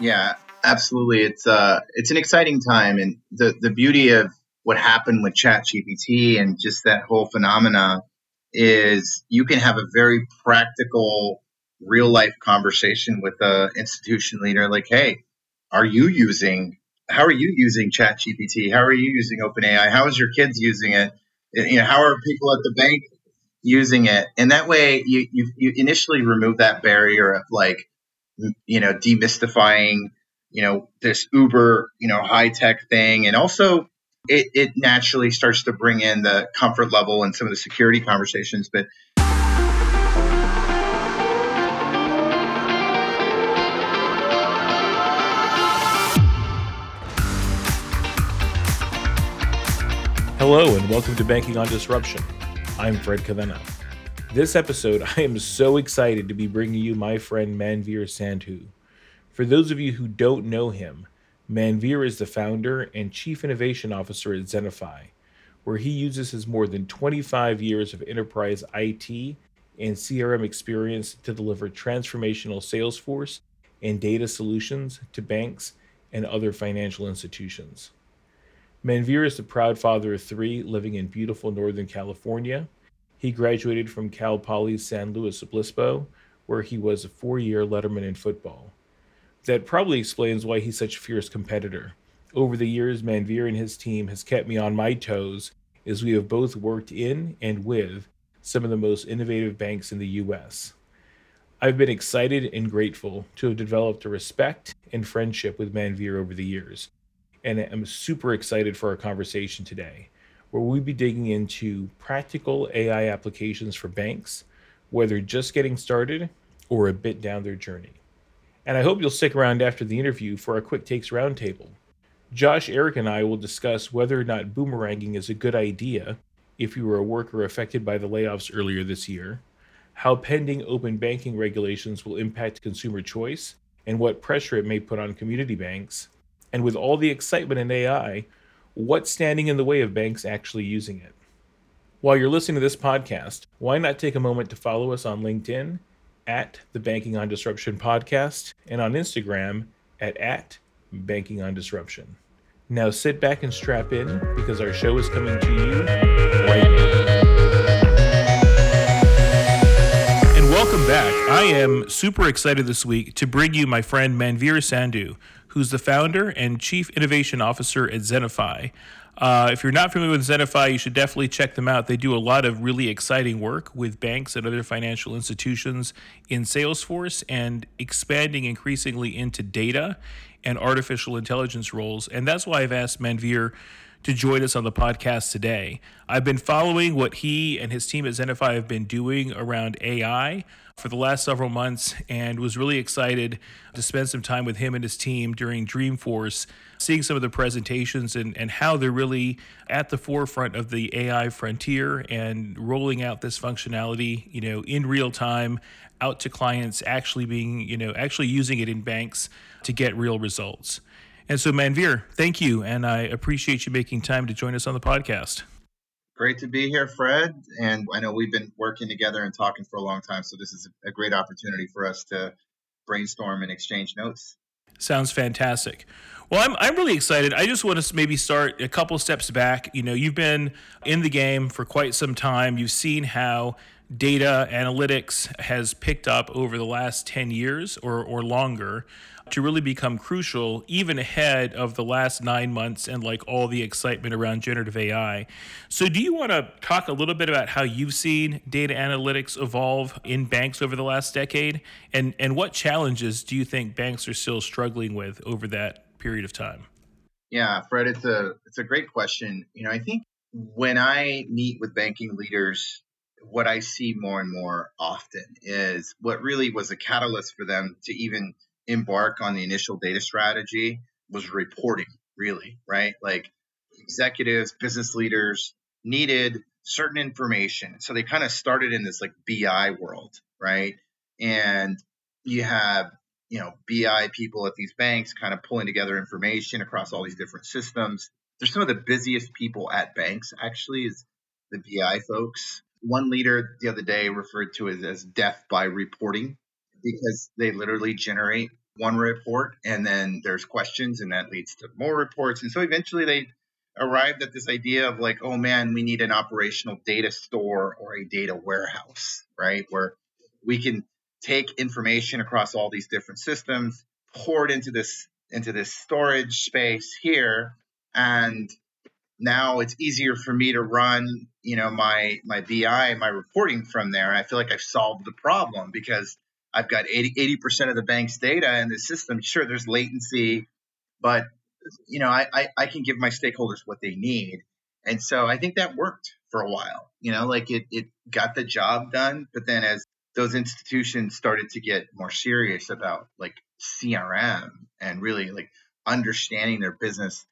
Yeah, absolutely. It's uh, it's an exciting time, and the the beauty of what happened with ChatGPT and just that whole phenomena is you can have a very practical, real life conversation with a institution leader. Like, hey, are you using? How are you using ChatGPT? How are you using OpenAI? How is your kids using it? You know, how are people at the bank using it? And that way, you you, you initially remove that barrier of like you know, demystifying, you know, this uber, you know, high tech thing. And also it, it naturally starts to bring in the comfort level and some of the security conversations. But Hello, and welcome to Banking on Disruption. I'm Fred Cavena. This episode, I am so excited to be bringing you my friend Manvir Sandhu. For those of you who don't know him, Manvir is the founder and chief innovation officer at Zennify, where he uses his more than 25 years of enterprise IT and CRM experience to deliver transformational Salesforce and data solutions to banks and other financial institutions. Manvir is the proud father of three living in beautiful Northern California he graduated from Cal Poly San Luis Obispo, where he was a four year letterman in football. That probably explains why he's such a fierce competitor. Over the years, Manvir and his team has kept me on my toes as we have both worked in and with some of the most innovative banks in the US. I've been excited and grateful to have developed a respect and friendship with Manvir over the years, and I'm super excited for our conversation today where we'll be digging into practical AI applications for banks, whether just getting started or a bit down their journey. And I hope you'll stick around after the interview for a quick takes roundtable. Josh, Eric, and I will discuss whether or not boomeranging is a good idea if you were a worker affected by the layoffs earlier this year, how pending open banking regulations will impact consumer choice, and what pressure it may put on community banks. And with all the excitement in AI, what's standing in the way of banks actually using it? While you're listening to this podcast, why not take a moment to follow us on LinkedIn at the Banking on Disruption podcast and on Instagram at, at Banking on Disruption. Now sit back and strap in because our show is coming to you right now. And welcome back. I am super excited this week to bring you my friend Manvir Sandhu who's the founder and chief innovation officer at Zennify. Uh, if you're not familiar with Zennify, you should definitely check them out. They do a lot of really exciting work with banks and other financial institutions in Salesforce and expanding increasingly into data and artificial intelligence roles. And that's why I've asked Manvir to join us on the podcast today. I've been following what he and his team at Zennify have been doing around AI for the last several months and was really excited to spend some time with him and his team during Dreamforce, seeing some of the presentations and, and how they're really at the forefront of the AI frontier and rolling out this functionality, you know, in real time out to clients actually being, you know, actually using it in banks to get real results. And so, Manvir, thank you. And I appreciate you making time to join us on the podcast. Great to be here, Fred. And I know we've been working together and talking for a long time. So, this is a great opportunity for us to brainstorm and exchange notes. Sounds fantastic. Well, I'm, I'm really excited. I just want to maybe start a couple steps back. You know, you've been in the game for quite some time. You've seen how data analytics has picked up over the last 10 years or, or longer to really become crucial even ahead of the last nine months and like all the excitement around generative AI. So, do you want to talk a little bit about how you've seen data analytics evolve in banks over the last decade, and and what challenges do you think banks are still struggling with over that period of time? Yeah, Fred, it's a it's a great question. You know, I think when I meet with banking leaders what I see more and more often is what really was a catalyst for them to even embark on the initial data strategy was reporting, really, right? Like executives, business leaders needed certain information. So they kind of started in this like BI world, right? And you have, you know, BI people at these banks kind of pulling together information across all these different systems. They're some of the busiest people at banks, actually, is the BI folks. One leader the other day referred to it as death by reporting because they literally generate one report and then there's questions and that leads to more reports. And so eventually they arrived at this idea of like, oh man, we need an operational data store or a data warehouse, right? Where we can take information across all these different systems, pour it into this into this storage space here, and now it's easier for me to run, you know, my my BI, my reporting from there. And I feel like I've solved the problem because I've got 80 percent of the bank's data in the system. Sure, there's latency, but you know, I, I, I can give my stakeholders what they need. And so I think that worked for a while. You know, like it it got the job done, but then as those institutions started to get more serious about like CRM and really like understanding their business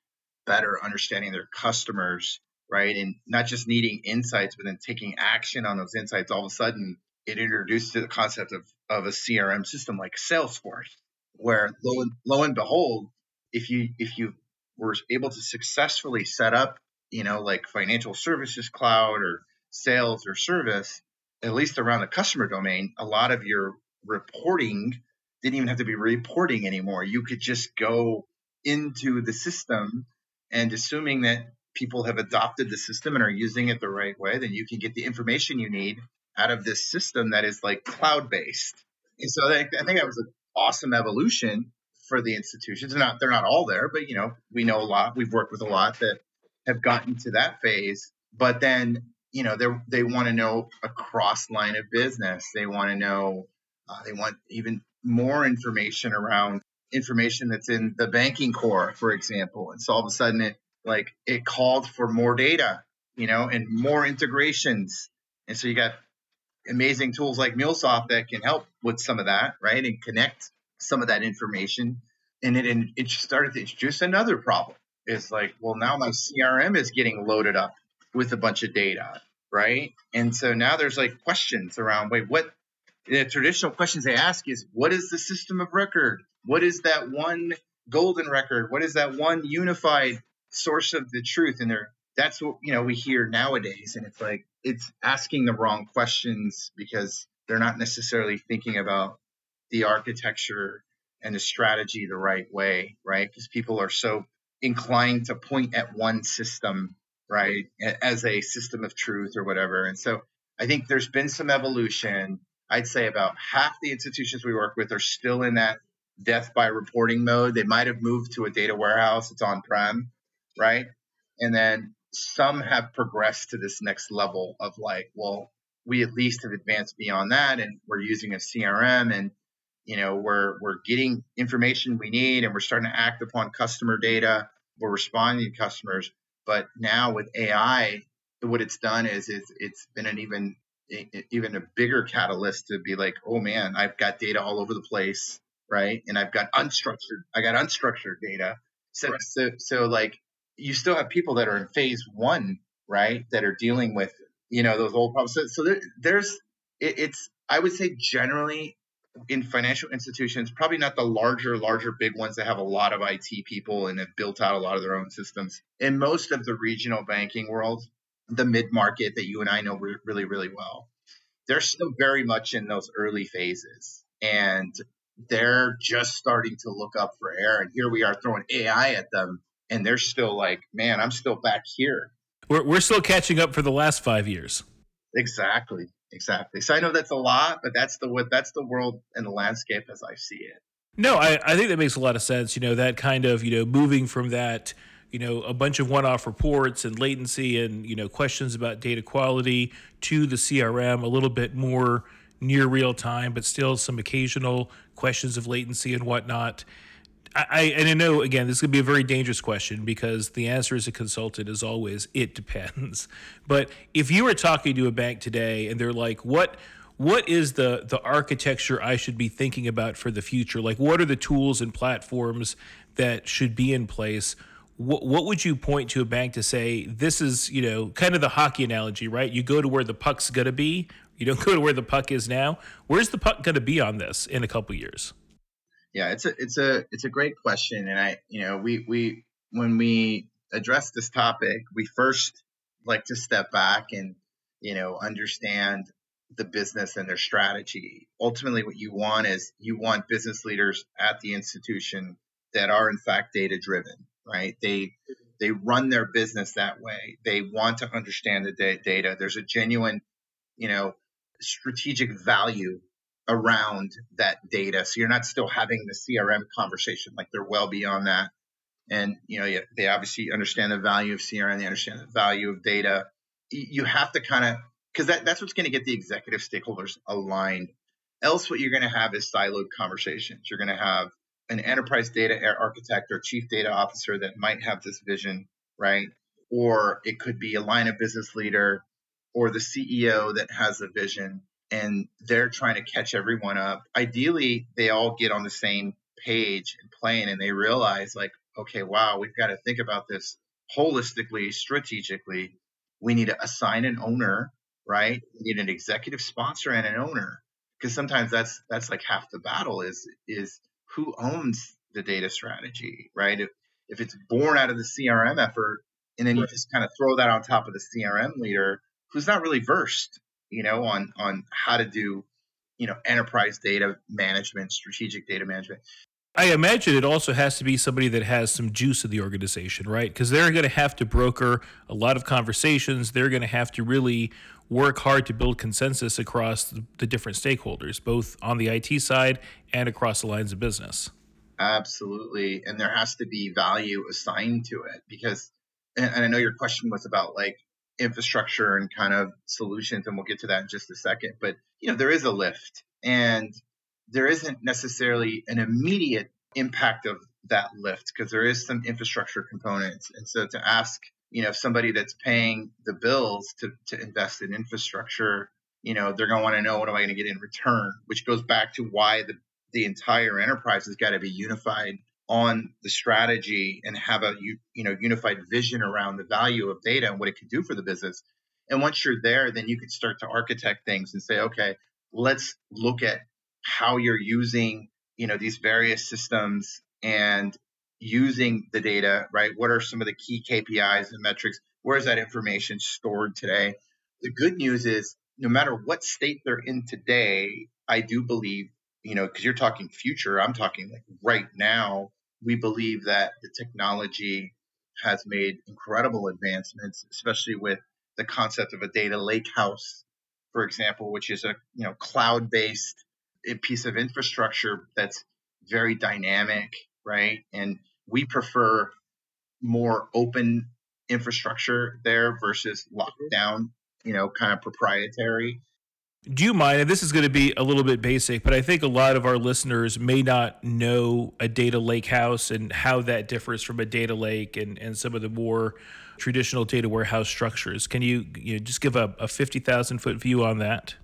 better, understanding their customers, right? And not just needing insights, but then taking action on those insights. All of a sudden, it introduced the concept of, of a CRM system like Salesforce, where lo and, lo and behold, if you if you were able to successfully set up, you know, like financial services cloud or sales or service, at least around the customer domain, a lot of your reporting didn't even have to be reporting anymore. You could just go into the system and assuming that people have adopted the system and are using it the right way, then you can get the information you need out of this system that is like cloud based. And so I think, I think that was an awesome evolution for the institutions. They're not they're not all there, but you know we know a lot. We've worked with a lot that have gotten to that phase. But then you know they they want to know across line of business. They want to know uh, they want even more information around information that's in the banking core, for example. And so all of a sudden it like it called for more data, you know, and more integrations. And so you got amazing tools like MuleSoft that can help with some of that, right? And connect some of that information. And it, and it started to introduce another problem. It's like, well, now my CRM is getting loaded up with a bunch of data, right? And so now there's like questions around, wait, what the traditional questions they ask is what is the system of record? What is that one golden record? What is that one unified source of the truth? And there that's what you know we hear nowadays. And it's like it's asking the wrong questions because they're not necessarily thinking about the architecture and the strategy the right way, right? Because people are so inclined to point at one system, right, as a system of truth or whatever. And so I think there's been some evolution. I'd say about half the institutions we work with are still in that death by reporting mode. They might have moved to a data warehouse, it's on prem, right? And then some have progressed to this next level of like, well, we at least have advanced beyond that and we're using a CRM and you know we're we're getting information we need and we're starting to act upon customer data. We're responding to customers. But now with ai what it's done is it's, it's been an even even a bigger catalyst to be like oh man i've got data all over the place right? And i've got unstructured i got unstructured data. So right. so, so like you still have people that are in phase one right that are dealing with you know those old problems so, so there, there's it, it's i would say generally in financial institutions, probably not the larger, larger big ones that have a lot of IT people and have built out a lot of their own systems. In most of the regional banking world, the mid market that you and I know really, really well, they're still very much in those early phases. And they're just starting to look up for air. And here we are throwing AI at them. And they're still like, man, I'm still back here. We're, we're still catching up for the last five years. Exactly. Exactly. So I know that's a lot, but that's the what that's the world and the landscape as I see it. No, I, I think that makes a lot of sense. You know, that kind of, you know, moving from that, you know, a bunch of one off reports and latency and, you know, questions about data quality to the CRM, a little bit more near real time, but still some occasional questions of latency and whatnot. I, and I know again this could be a very dangerous question because the answer as a consultant is always it depends. But if you were talking to a bank today and they're like, "What what is the the architecture I should be thinking about for the future? Like, what are the tools and platforms that should be in place?" What, what would you point to a bank to say this is you know kind of the hockey analogy right you go to where the puck's going to be you don't go to where the puck is now where's the puck going to be on this in a couple years yeah, it's a it's a it's a great question, and I you know we we when we address this topic, we first like to step back and you know understand the business and their strategy. Ultimately, what you want is you want business leaders at the institution that are in fact data driven, right? They they run their business that way. They want to understand the data. There's a genuine, you know, strategic value around that data. So you're not still having the CRM conversation, like they're well beyond that. And you know, they obviously understand the value of CRM. They understand the value of data. You have to kind of because that, that's what's going to get the executive stakeholders aligned. Else, what you're going to have is siloed conversations. You're going to have an enterprise data architect or chief data officer that might have this vision, right? Or it could be a line of business leader or the CEO that has a vision and they're trying to catch everyone up. Ideally, they all get on the same page and plane and they realize, like, okay, wow, we've got to think about this holistically, strategically. We need to assign an owner, right? We need an executive sponsor and an owner. Because sometimes that's that's like half the battle is is who owns the data strategy, right? If if it's born out of the CRM effort, and then you just kind of throw that on top of the CRM leader who's not really versed, you know, on on how to do, you know, enterprise data management, strategic data management. I imagine it also has to be somebody that has some juice in the organization, right? Because they're going to have to broker a lot of conversations. They're going to have to really work hard to build consensus across the different stakeholders, both on the IT side and across the lines of business. Absolutely. And there has to be value assigned to it because, and I know your question was about like infrastructure and kind of solutions, and we'll get to that in just a second. But, you know, there is a lift and there isn't necessarily an immediate impact of that lift because there is some infrastructure components. And so to ask, you know, somebody that's paying the bills to, to invest in infrastructure, you know, they're going to want to know what am I going to get in return, which goes back to why the, the entire enterprise has got to be unified on the strategy and have a you you know unified vision around the value of data and what it can do for the business. And once you're there, then you can start to architect things and say, okay, let's look at how you're using you know these various systems and using the data right? What are some of the key kpis and metrics? Where is that information stored today? The good news is no matter what state they're in today i do believe you know because you're talking future i'm talking like right now we believe that the technology has made incredible advancements especially with the concept of a data lake house for example which is a you know cloud based eh, piece of infrastructure that's very dynamic, right? And we prefer more open infrastructure there versus locked mm-hmm. down, you know, kind of proprietary. Do you mind? And this is going to be a little bit basic, but I think a lot of our listeners may not know a data lake house and how that differs from a data lake and, and some of the more traditional data warehouse structures. Can you, you know, just give a, a 50,000 foot view on that?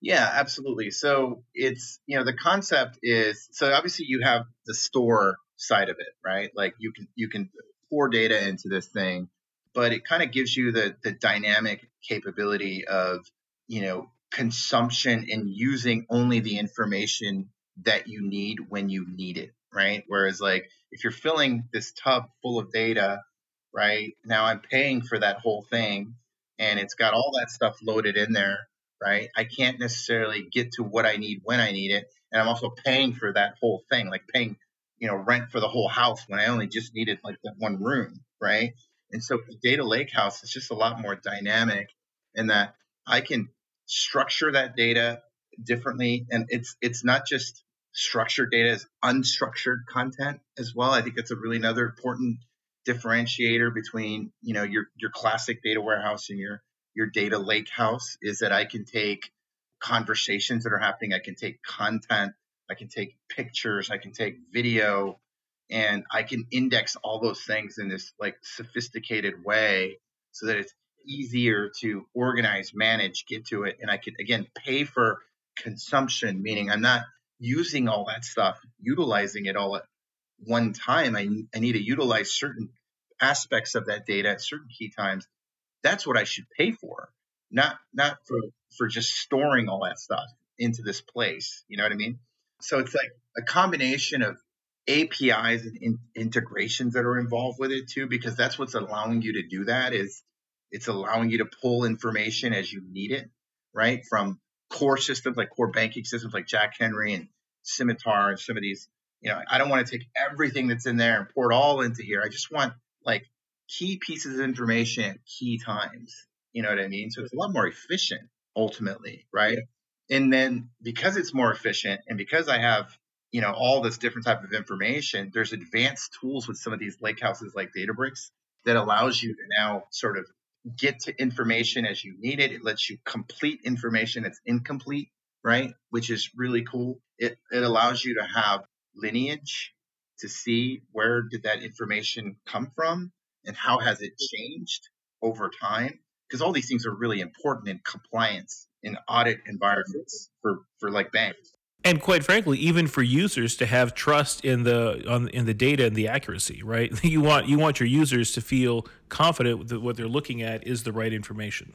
Yeah, absolutely. So it's, you know, the concept is so obviously you have the store side of it, right? Like you can you can pour data into this thing, but it kind of gives you the the dynamic capability of, you know, consumption and using only the information that you need when you need it, right? Whereas like if you're filling this tub full of data, right? Now I'm paying for that whole thing and it's got all that stuff loaded in there right? I can't necessarily get to what I need when I need it. And I'm also paying for that whole thing, like paying, you know, rent for the whole house when I only just needed like that one room, right? And so data lake house is just a lot more dynamic in that I can structure that data differently. And it's it's not just structured data as unstructured content as well. I think that's a really another important differentiator between, you know, your your classic data warehouse and your your data lake house is that I can take conversations that are happening, I can take content, I can take pictures, I can take video, and I can index all those things in this like sophisticated way so that it's easier to organize, manage, get to it. And I could, again pay for consumption, meaning I'm not using all that stuff, utilizing it all at one time. I, I need to utilize certain aspects of that data at certain key times that's what I should pay for, not not for for just storing all that stuff into this place. You know what I mean? So it's like a combination of APIs and in, integrations that are involved with it too, because that's what's allowing you to do that. Is it's allowing you to pull information as you need it, right? From core systems like core banking systems like Jack Henry and Symitar and some of these. You know, I don't want to take everything that's in there and pour it all into here. I just want like key pieces of information at key times. You know what I mean? So it's a lot more efficient ultimately, right? And then because it's more efficient and because I have, you know, all this different type of information, there's advanced tools with some of these lake houses like Databricks that allows you to now sort of get to information as you need it. It lets you complete information that's incomplete, right? Which is really cool. It, it allows you to have lineage to see where did that information come from and how has it changed over time because all these things are really important in compliance in audit environments for for like banks and quite frankly even for users to have trust in the on in the data and the accuracy right? You want you want your users to feel confident that what they're looking at is the right information.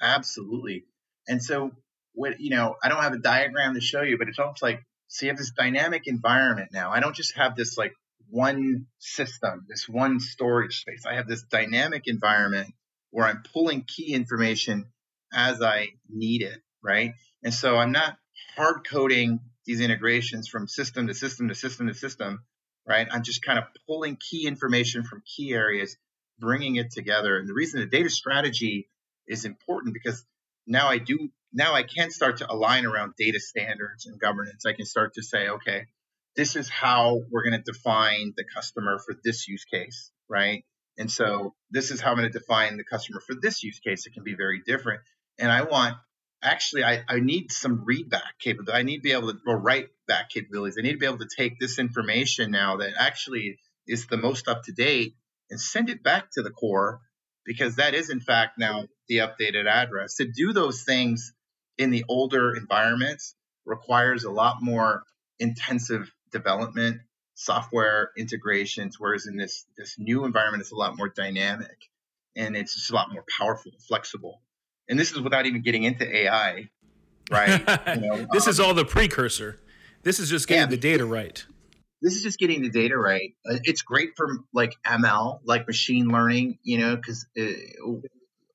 Absolutely. And so what you know i don't have a diagram to show you but it's almost like so you have this dynamic environment now. I don't just have this like one system this one storage space. I have this dynamic environment where i'm pulling key information as i need it right? And so i'm not hard coding these integrations from system to system to system to system, right? I'm just kind of pulling key information from key areas, bringing it together. And the reason the data strategy is important because now I do now I can start to align around data standards and governance. I can start to say, okay, this is how we're going to define the customer for this use case, right? And so this is how I'm going to define the customer for this use case. It can be very different. And I want actually I, I need some read back capability. I need to be able to or write back capabilities. I need to be able to take this information now that actually is the most up to date and send it back to the core because that is in fact now the updated address. To do those things in the older environments requires a lot more intensive development, software integrations, whereas in this this new environment it's a lot more dynamic and it's just a lot more powerful, flexible and this is without even getting into AI, right? you know, this um, is all the precursor. This is just getting yeah, the data right. This is just getting the data right. Uh, it's great for like ML, like machine learning, you know, because uh,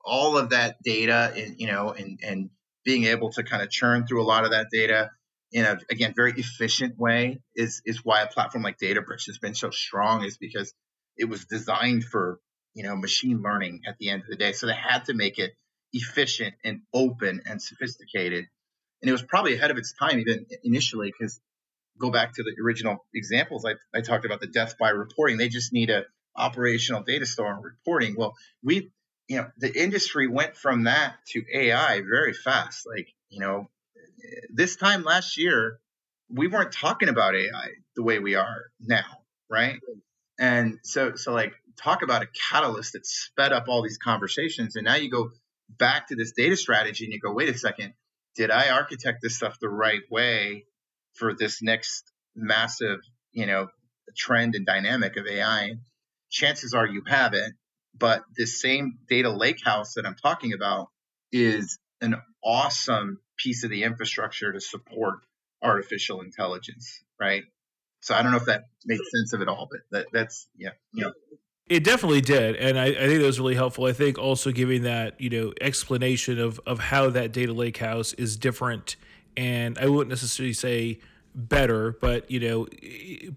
all of that data, and you know, and and being able to kind of churn through a lot of that data in a again very efficient way is is why a platform like Databricks has been so strong. Is because it was designed for you know machine learning at the end of the day, so they had to make it efficient and open and sophisticated. And it was probably ahead of its time even initially because go back to the original examples I, I talked about the death by reporting. They just need a operational data store and reporting. Well, we you know the industry went from that to AI very fast. Like you know this time last year we weren't talking about AI the way we are now, right? And so so like talk about a catalyst that sped up all these conversations and now you go back to this data strategy and you go, wait a second, did I architect this stuff the right way for this next massive, you know, trend and dynamic of AI? Chances are you haven't. But this same data lakehouse that I'm talking about is an awesome piece of the infrastructure to support artificial intelligence, right? So I don't know if that makes sense of it all, but that, that's yeah, yeah. It definitely did, and I, I, think that was really helpful. I think also giving that you know explanation of of how that data lake house is different, and I wouldn't necessarily say better, but you know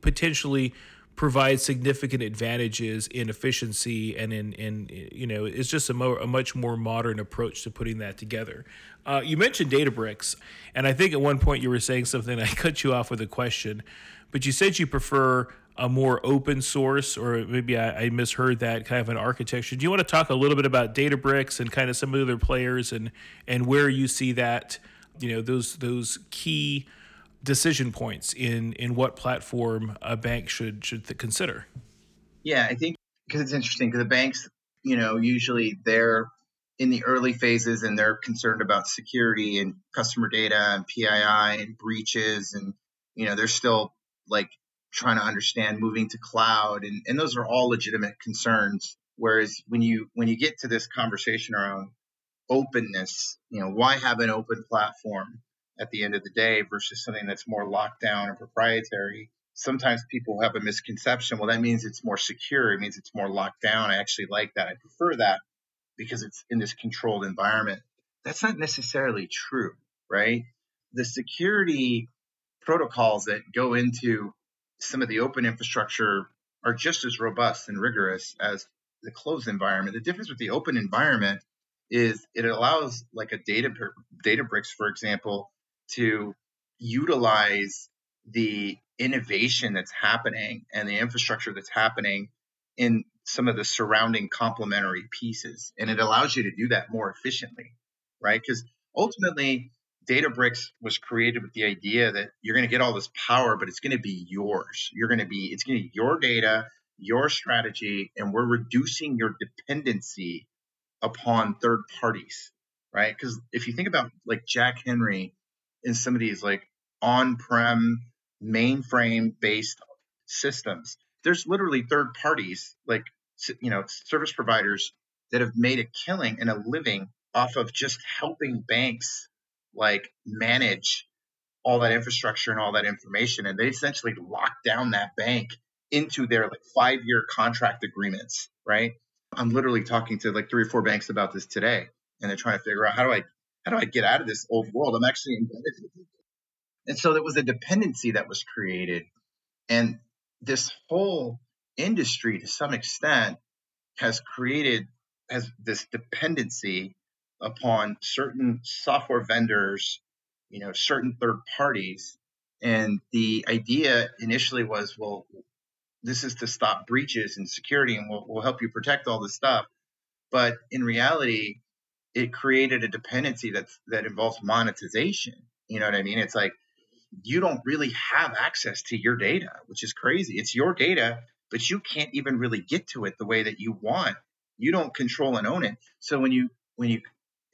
potentially provide significant advantages in efficiency and in in you know it's just a, more, a much more modern approach to putting that together. Uh, you mentioned Databricks, and I think at one point you were saying something. I cut you off with a question, but you said you prefer a more open source, or maybe I, I, misheard that kind of an architecture. Do you want to talk a little bit about Databricks and kind of some of the other players and and where you see that, you know, those those key decision points in in what platform a bank should should th- consider? Yeah, I think because it's interesting because the banks, you know, usually they're in the early phases and they're concerned about security and customer data and PII and breaches and you know they're still like trying to understand moving to cloud and, and those are all legitimate concerns. Whereas when you when you get to this conversation around openness you know why have an open platform at the end of the day versus something that's more locked down and proprietary? Sometimes people have a misconception well that means it's more secure it means it's more locked down. I actually like that i prefer that because it's in this controlled environment. That's not necessarily true right? The security protocols that go into some of the open infrastructure are just as robust and rigorous as the closed environment. The difference with the open environment is it allows like a data Databricks, for example, to utilize the innovation that's happening and the infrastructure that's happening in some of the surrounding complementary pieces. And it allows you to do that more efficiently, right? Because ultimately, Databricks was created with the idea that you're going to get all this power, but it's going to be yours. You're going to be, it's going to be your data, your strategy, and we're reducing your dependency upon third parties, right? Because if you think about like Jack Henry and some of these like on prem mainframe based systems, there's literally third parties like, you know, service providers that have made a killing and a living off of just helping banks like manage all that infrastructure and all that information. And they essentially lock down that bank into their like five year contract agreements, right? I'm literally talking to like three or four banks about this today, and they're trying to figure out how do I how do I get out of this old world? I'm actually embedded. And so there was a dependency that was created, and this whole industry, to some extent, has created has this dependency upon certain software vendors, you know, certain third parties. And the idea initially was, well, this is to stop breaches and security and we'll, we'll help you protect all this stuff. But in reality, it created a dependency that's, that involves monetization. You know what I mean? It's like you don't really have access to your data, which is crazy. It's your data, but you can't even really get to it the way that you want. You don't control and own it. So when you when you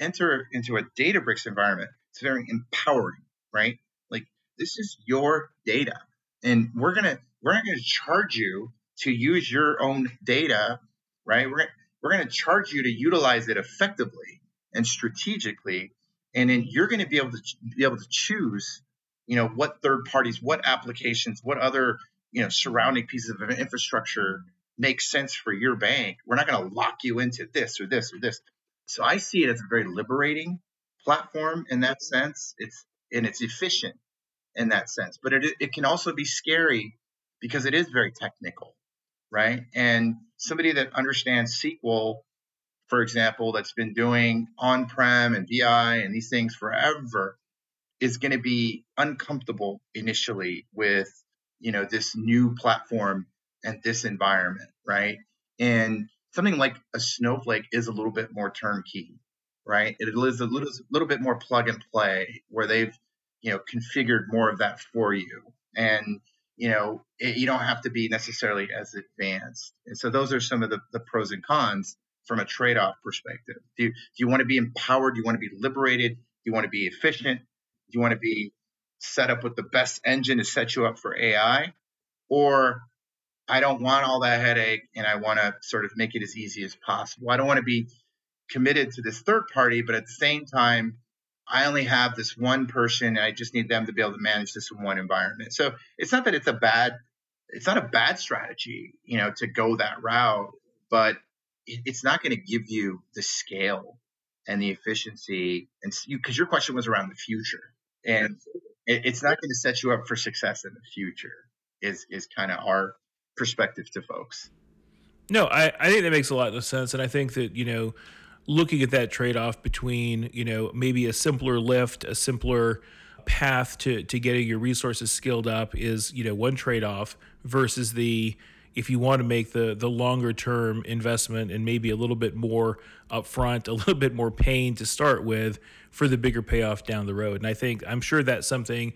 enter into a Databricks environment, it's very empowering, right? Like this is your data, and we're gonna we're not gonna charge you to use your own data, right? We're we're gonna charge you to utilize it effectively and strategically, and then you're gonna be able to be able to choose, you know, what third parties, what applications, what other you know surrounding pieces of infrastructure make sense for your bank. We're not going to lock you into this or this or this. So I see it as a very liberating platform in that sense. It's and it's efficient in that sense, but it it can also be scary because it is very technical, right? And somebody that understands SQL, for example, that's been doing on-prem and BI and these things forever is going to be uncomfortable initially with you know this new platform and this environment, right? And something like a Snowflake is a little bit more turnkey, right? It is a little, little bit more plug and play where they've, you know, configured more of that for you. And, you know, it, you don't have to be necessarily as advanced. And so those are some of the, the pros and cons from a trade-off perspective. Do you, do you want to be empowered? Do you want to be liberated? Do you want to be efficient? Do you want to be set up with the best engine to set you up for AI? Or I don't want all that headache and I want to sort of make it as easy as possible. I don't want to be committed to this third party, but at the same time, I only have this one person and I just need them to be able to manage this in one environment. So it's not that it's a bad it's not a bad strategy, you know, to go that route, but it's not going to give you the scale and the efficiency and you because your question was around the future and it's not going to set you up for success in the future is is kind of our perspective to folks. No, I, I think that makes a lot of sense. And I think that, you know, looking at that trade off between, you know, maybe a simpler lift, a simpler path to, to getting your resources skilled up is, you know, one trade off versus the, if you want to make the the longer term investment and maybe a little bit more upfront, a little bit more pain to start with for the bigger payoff down the road. And I think I'm sure that's something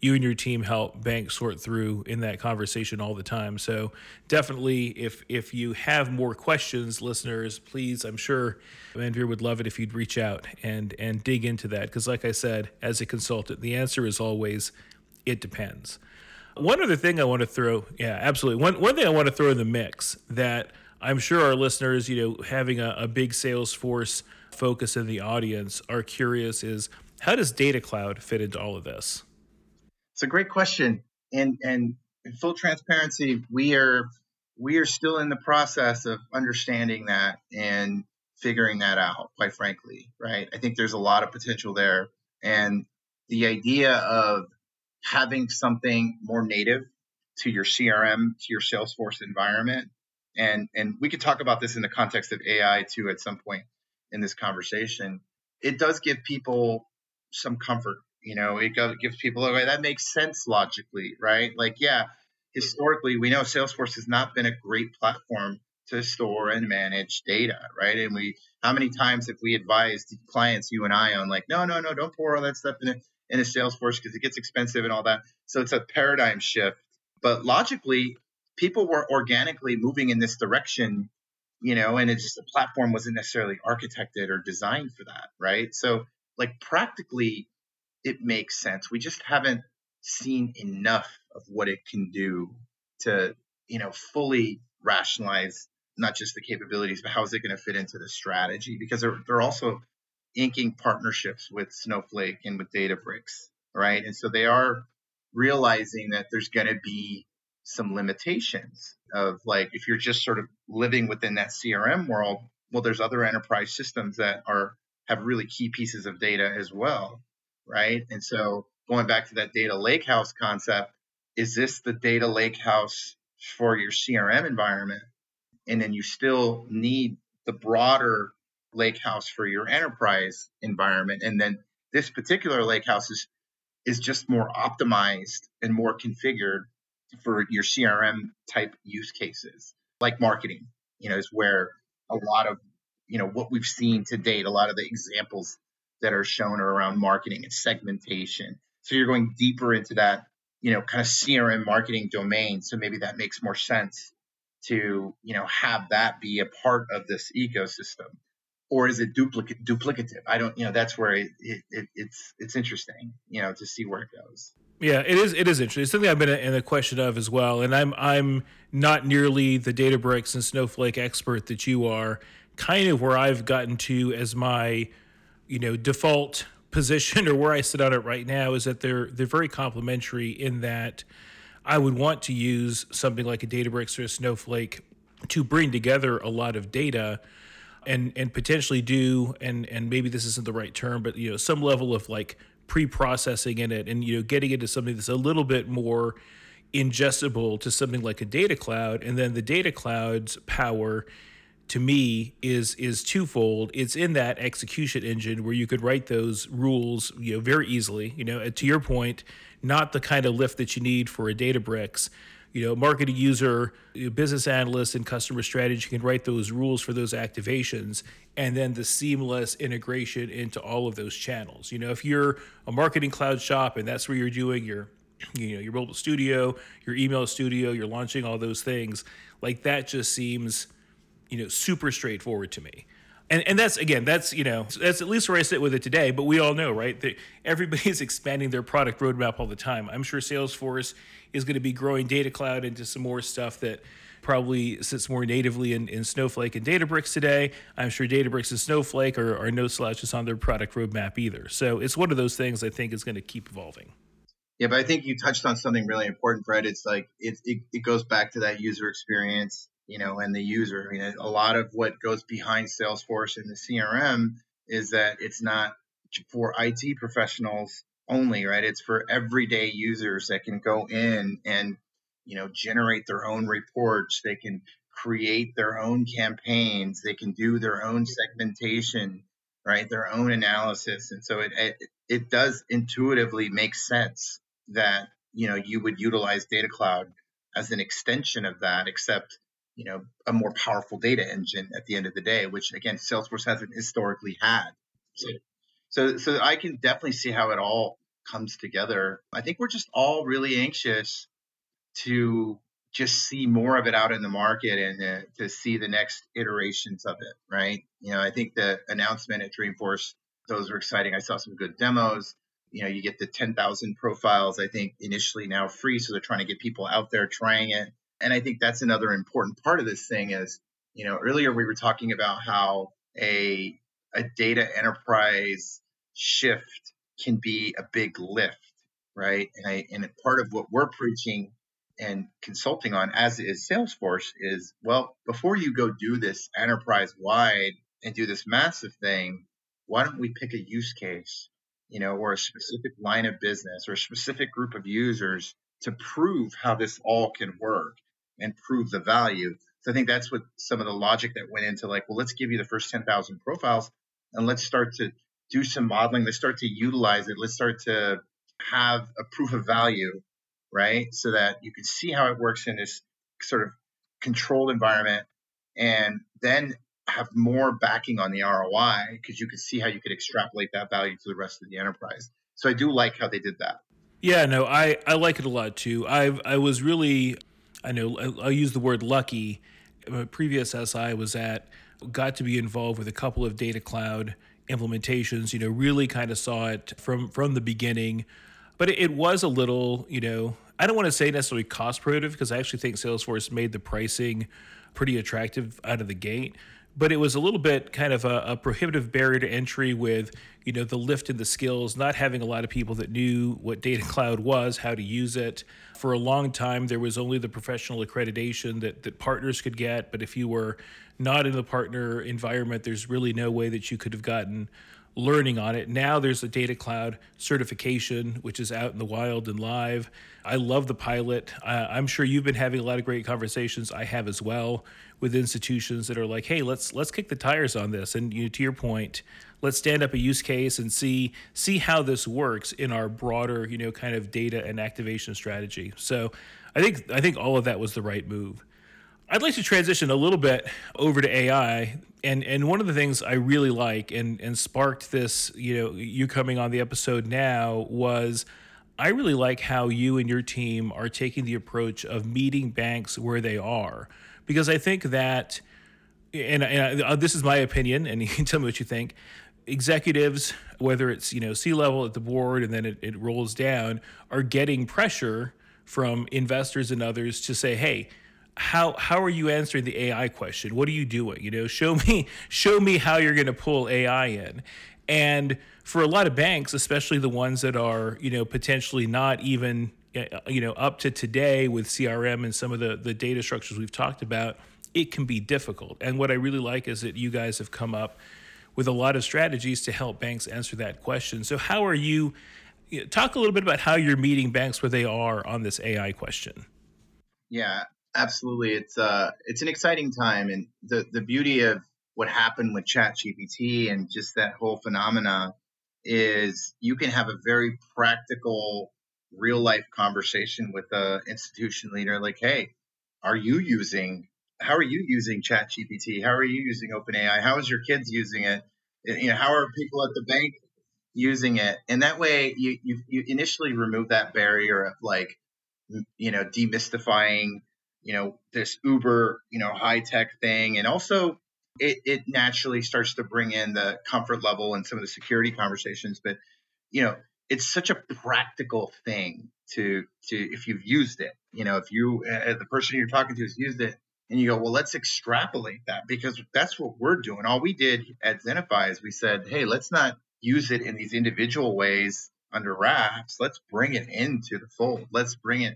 you and your team help banks sort through in that conversation all the time. So definitely, if if you have more questions, listeners, please, I'm sure Manvir would love it if you'd reach out and and dig into that. Because like I said, as a consultant, the answer is always it depends. One other thing I want to throw, yeah, absolutely. One one thing I want to throw in the mix that I'm sure our listeners, you know, having a, a big Salesforce focus in the audience are curious is how does Data Cloud fit into all of this? It's a great question, and and in full transparency, we are we are still in the process of understanding that and figuring that out. Quite frankly, right? I think there's a lot of potential there, and the idea of having something more native to your CRM, to your Salesforce environment. And, and we could talk about this in the context of AI too at some point in this conversation. It does give people some comfort. You know, it gives people, okay, that makes sense logically, right? Like, yeah, historically, we know Salesforce has not been a great platform to store and manage data, right? And we, how many times have we advised clients, you and I, on like, no, no, no, don't pour all that stuff in a, in a Salesforce because it gets expensive and all that. So it's a paradigm shift. But logically, people were organically moving in this direction, you know, and it's just the platform wasn't necessarily architected or designed for that, right? So, like, practically, it makes sense. We just haven't seen enough of what it can do to, you know, fully rationalize not just the capabilities, but how is it going to fit into the strategy? Because they're, they're also inking partnerships with Snowflake and with Databricks, right? And so they are realizing that there's going to be some limitations of like if you're just sort of living within that CRM world, well, there's other enterprise systems that are have really key pieces of data as well, right? And so going back to that data lakehouse concept, is this the data lakehouse for your CRM environment? And then you still need the broader lakehouse for your enterprise environment. And then this particular lakehouse is, is just more optimized and more configured for your CRM type use cases, like marketing, you know, is where a lot of, you know, what we've seen to date, a lot of the examples that are shown are around marketing and segmentation. So you're going deeper into that, you know, kind of CRM marketing domain. So maybe that makes more sense to, you know, have that be a part of this ecosystem or is it duplicate duplicative? I don't, you know, that's where it, it, it, it's it's interesting, you know, to see where it goes. Yeah, it is. It is interesting. It's something I've been in a question of as well, and I'm I'm not nearly the DataBricks and Snowflake expert that you are. Kind of where I've gotten to as my, you know, default position or where I sit on it right now is that they're they're very complementary in that I would want to use something like a Databricks or a Snowflake to bring together a lot of data and and potentially do and and maybe this isn't the right term but you know some level of like pre-processing in it and you know getting into something that's a little bit more ingestible to something like a data cloud. And then the data cloud's power to me is is twofold it's in that execution engine where you could write those rules you know very easily you know to your point not the kind of lift that you need for a databricks you know, marketing user, business analyst, and customer strategy can write those rules for those activations, and then the seamless integration into all of those channels. You know, if you're a marketing cloud shop and that's where you're doing your you know your mobile studio your email studio you're launching all those things like that just seems you know super straightforward to me and and that's again that's you know that's at least where I sit with it today. But we all know, right? That everybody's expanding their product roadmap all the time. I'm sure Salesforce is going to be growing Data Cloud into some more stuff that probably sits more natively in, in Snowflake and Databricks today. I'm sure Databricks and Snowflake are, are no slouches on their product roadmap either. So it's one of those things I think is going to keep evolving. Yeah, but I think you touched on something really important, Fred. It's like it, it, it goes back to that user experience you know, and the user. I mean, a lot of what goes behind Salesforce and the CRM is that it's not for IT professionals only, right? It's for everyday users that can go in and, you know, generate their own reports. They can create their own campaigns. They can do their own segmentation, right? Their own analysis. And so it, it, it does intuitively make sense that, you know, you would utilize Data Cloud as an extension of that, except you know, a more powerful data engine at the end of the day, which again, Salesforce hasn't historically had. So, so, so I can definitely see how it all comes together. I think we're just all really anxious to just see more of it out in the market and uh, to see the next iterations of it, right? You know, I think the announcement at Dreamforce, those were exciting. I saw some good demos. You know, you get the 10,000 profiles, I think initially now free. So they're trying to get people out there trying it. And I think that's another important part of this thing is, you know, earlier we were talking about how a a data enterprise shift can be a big lift, right? And I and part of what we're preaching and consulting on as is Salesforce is well, before you go do this enterprise wide and do this massive thing, why don't we pick a use case you know, or a specific line of business or a specific group of users to prove how this all can work and prove the value. So I think that's what some of the logic that went into like, well, let's give you the first 10,000 profiles and let's start to do some modeling. Let's start to utilize it. Let's start to have a proof of value, right? So that you can see how it works in this sort of controlled environment and then have more backing on the ROI because you can see how you could extrapolate that value to the rest of the enterprise. So I do like how they did that. Yeah, no, I, I like it a lot too. I've I was really, I know I'll use the word lucky. A previous SI was at got to be involved with a couple of data cloud implementations. You know, really kind of saw it from from the beginning, but it, it was a little, you know, I don't want to say necessarily cost prohibitive because I actually think Salesforce made the pricing pretty attractive out of the gate but it was a little bit kind of a, a, prohibitive barrier to entry with you know the lift in the skills not having a lot of people that knew what data cloud was how to use it. For a long time there was only the professional accreditation that, that partners could get but if you were not in the partner environment there's really no way that you could have gotten learning on it. Now there's a data cloud certification, which is out in the wild and live. I love the pilot. Uh, I'm sure you've been having a lot of great conversations. I have as well with institutions that are like, "Hey, let's let's kick the tires on this." And you know, to your point, let's stand up a use case and see see how this works in our broader, you know, kind of data and activation strategy. So, I think I think all of that was the right move. I'd like to transition a little bit over to AI, and and one of the things I really like and and sparked this, you know, you coming on the episode now was. I really like how you and your team are taking the approach of meeting banks where they are, because I think that, and, and uh, this is my opinion, and you can tell me what you think. Executives, whether it's you know C level at the board and then it, it rolls down, are getting pressure from investors and others to say, hey, how how are you answering the AI question? What are you doing? You know, show me show me how you're going to pull AI in. And for a lot of banks, especially the ones that are you know potentially not even uh, you know up to today with CRM and some of the the data structures we've talked about, it can be difficult. And what I really like is that you guys have come up with a lot of strategies to help banks answer that question. So how are you? Talk a little bit about how you're meeting banks where they are on this AI question. Yeah, absolutely. It's uh, it's an exciting time, and the the beauty of what happened with ChatGPT and just that whole phenomena is you can have a very practical, real life conversation with a institution leader. Like, hey, are you using? How are you using ChatGPT? How are you using OpenAI? How is your kids using it? You know, how are people at the bank using it? And that way, you you, you initially remove that barrier of like, you know, demystifying you know, this uber, you know, high tech thing. And also it, it naturally starts to bring in the comfort level and some of the security conversations. But, you know, it's such a practical thing to, to, if you've used it, you know, if you, uh, the person you're talking to has used it and you go, well, let's extrapolate that because that's what we're doing. All we did at Zennify is we said, hey, let's not use it in these individual ways under wraps. Let's bring it into the fold. Let's bring it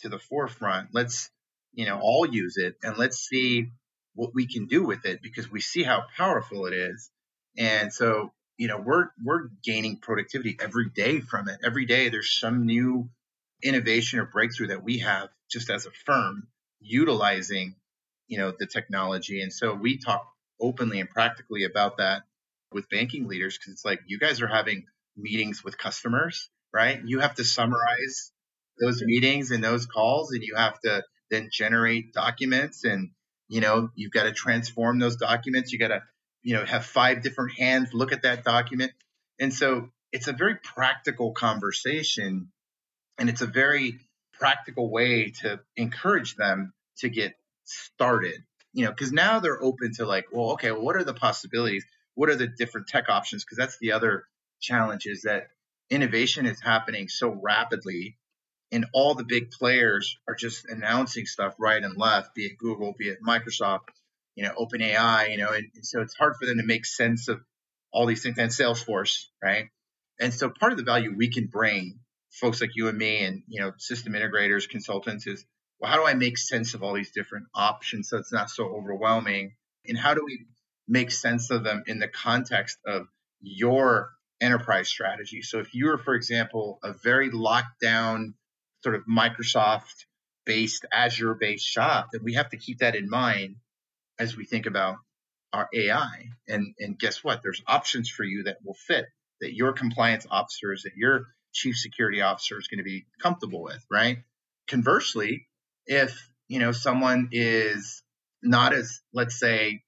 to the forefront. Let's you know, all use it and let's see what we can do with it because we see how powerful it is. And so, you know, we're we're gaining productivity every day from it. Every day there's some new innovation or breakthrough that we have just as a firm utilizing, you know, the technology. And so we talk openly and practically about that with banking leaders because it's like you guys are having meetings with customers, right? You have to summarize those meetings and those calls and you have to then generate documents and you know you've got to transform those documents. You got to you know have five different hands look at that document. And so it's a very practical conversation and it's a very practical way to encourage them to get started you know because now they're open to like well okay well, what are the possibilities? What are the different tech options? Because that's the other challenge is that innovation is happening so rapidly and all the big players are just announcing stuff right and left, be it Google, be it Microsoft, you know, OpenAI, you know, and, and, so it's hard for them to make sense of all these things and Salesforce, right? And so part of the value we can bring folks like you and me and, you know, system integrators, consultants is, well, how do I make sense of all these different options so it's not so overwhelming? And how do we make sense of them in the context of your enterprise strategy. So if you're, for example, a very locked down sort of Microsoft based, Azure based shop, then we have to keep that in mind as we think about our AI. And, and guess what? There's options for you that will fit that your compliance officers, that your chief security officer is going to be comfortable with, right? Conversely, if you know someone is not as let's say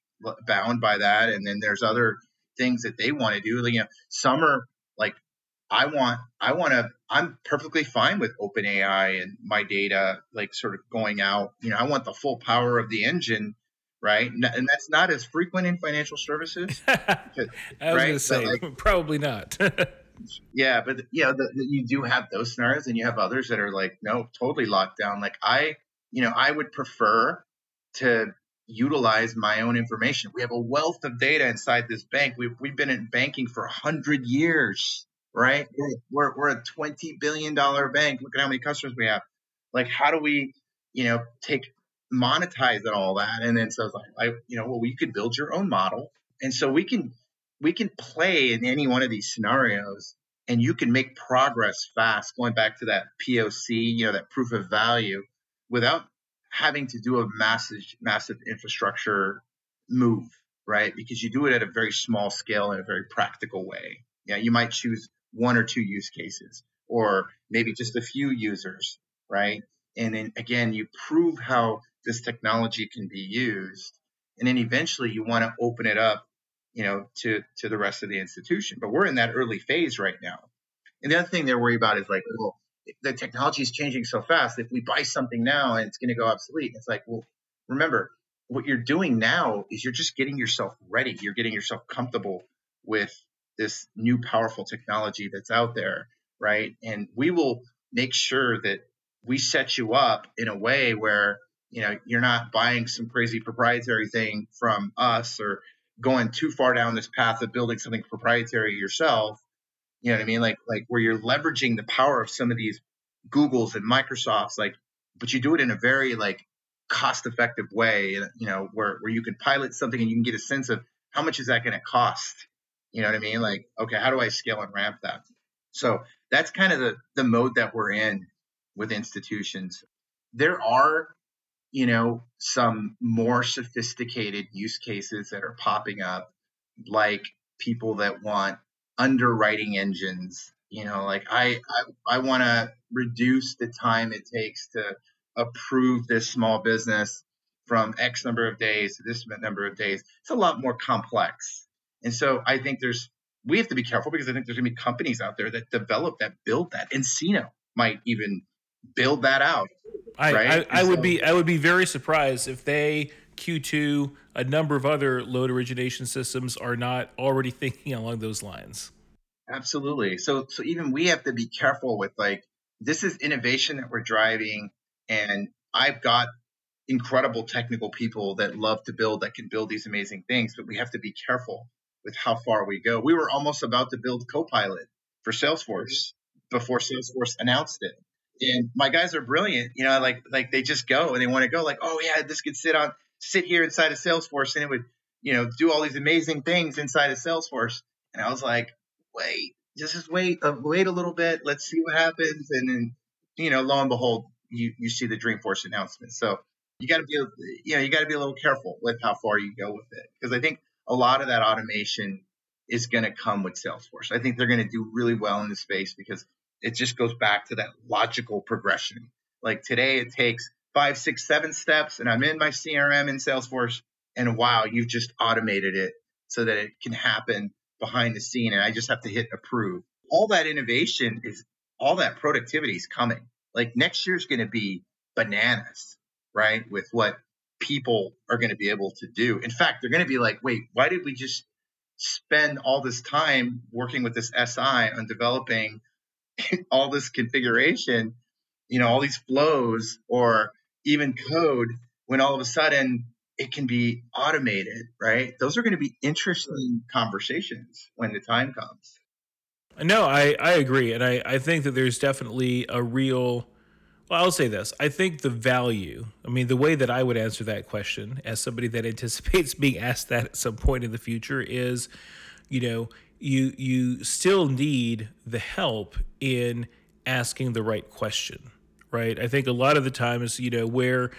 bound by that and then there's other things that they want to do you know some are like i want i want to i'm perfectly fine with open ai and my data like sort of going out you know i want the full power of the engine right and that's not as frequent in financial services i was right? going to say like, probably not yeah but you know the, the, you do have those scenarios and you have others that are like no totally locked down like i you know i would prefer to utilize my own information. We have a wealth of data inside this bank. We've, we've been in banking for 100 years, right? We're, we're a $20 billion bank. Look at how many customers we have. Like, how do we, you know, take, monetize and all that? And then so it's like, I, you know, well, you could build your own model. And so we can, we can play in any one of these scenarios and you can make progress fast going back to that POC, you know, that proof of value without having to do a massive, massive infrastructure move, right? Because you do it at a very small scale in a very practical way. Yeah, you might choose one or two use cases, or maybe just a few users, right? And then again, you prove how this technology can be used, and then eventually you want to open it up, you know, to to the rest of the institution. But we're in that early phase right now. And the other thing they're worried about is like, well, the technology is changing so fast. If we buy something now and it's going to go obsolete, it's like, well, remember what you're doing now is you're just getting yourself ready. You're getting yourself comfortable with this new powerful technology that's out there, right? And we will make sure that we set you up in a way where you know you're not buying some crazy proprietary thing from us or going too far down this path of building something proprietary yourself you know what I mean? Like like where you're leveraging the power of some of these Googles and Microsofts, like, but you do it in a very like cost effective way, you know, where, where you can pilot something and you can get a sense of how much is that going to cost? You know what I mean? Like, okay, how do I scale and ramp that? So that's kind of the, the mode that we're in with institutions. There are, you know, some more sophisticated use cases that are popping up, like people that want underwriting engines. You know, like I I, I want to reduce the time it takes to approve this small business from X number of days to this number of days. It's a lot more complex, and so I think there's we have to be careful because I think there's going to be companies out there that develop that, build that. nCino might even build that out. I, right? I, I would be I would be very surprised if they Q2, a number of other loan origination systems are not already thinking along those lines. Absolutely. So so even we have to be careful with like this is innovation that we're driving and I've got incredible technical people that love to build that can build these amazing things, but we have to be careful with how far we go. We were almost about to build Copilot for Salesforce before Salesforce announced it. And my guys are brilliant, you know, like like they just go and they want to go like, oh yeah, this could sit on sit here inside of Salesforce and it would, you know, do all these amazing things inside of Salesforce. And I was like, wait, just wait, uh, wait a little bit. Let's see what happens. And then, you know, lo and behold, you, you see the Dreamforce announcement. So you got to be, you know, you got to be a little careful with how far you go with it. Because I think a lot of that automation is going to come with Salesforce. I think they're going to do really well in this space because it just goes back to that logical progression. Like today, it takes five, six, seven steps, and I'm in my CRM in Salesforce, and wow, you've just automated it so that it can happen behind the scene, and I just have to hit approve. All that innovation is all that productivity is coming. Like next year's going to be bananas, right? With what people are going to be able to do. In fact, they're going to be like, wait, why did we just spend all this time working with this SI on developing all this configuration, you know, all these flows or even code when all of a sudden it can be automated, right? Those are going to be interesting conversations when the time comes. No, I, I agree. And I, I think that there's definitely a real, well, I'll say this. I think the value, I mean, the way that I would answer that question as somebody that anticipates being asked that at some point in the future is, you know, you you still need the help in asking the right question, right? I think a lot of the times, you know, where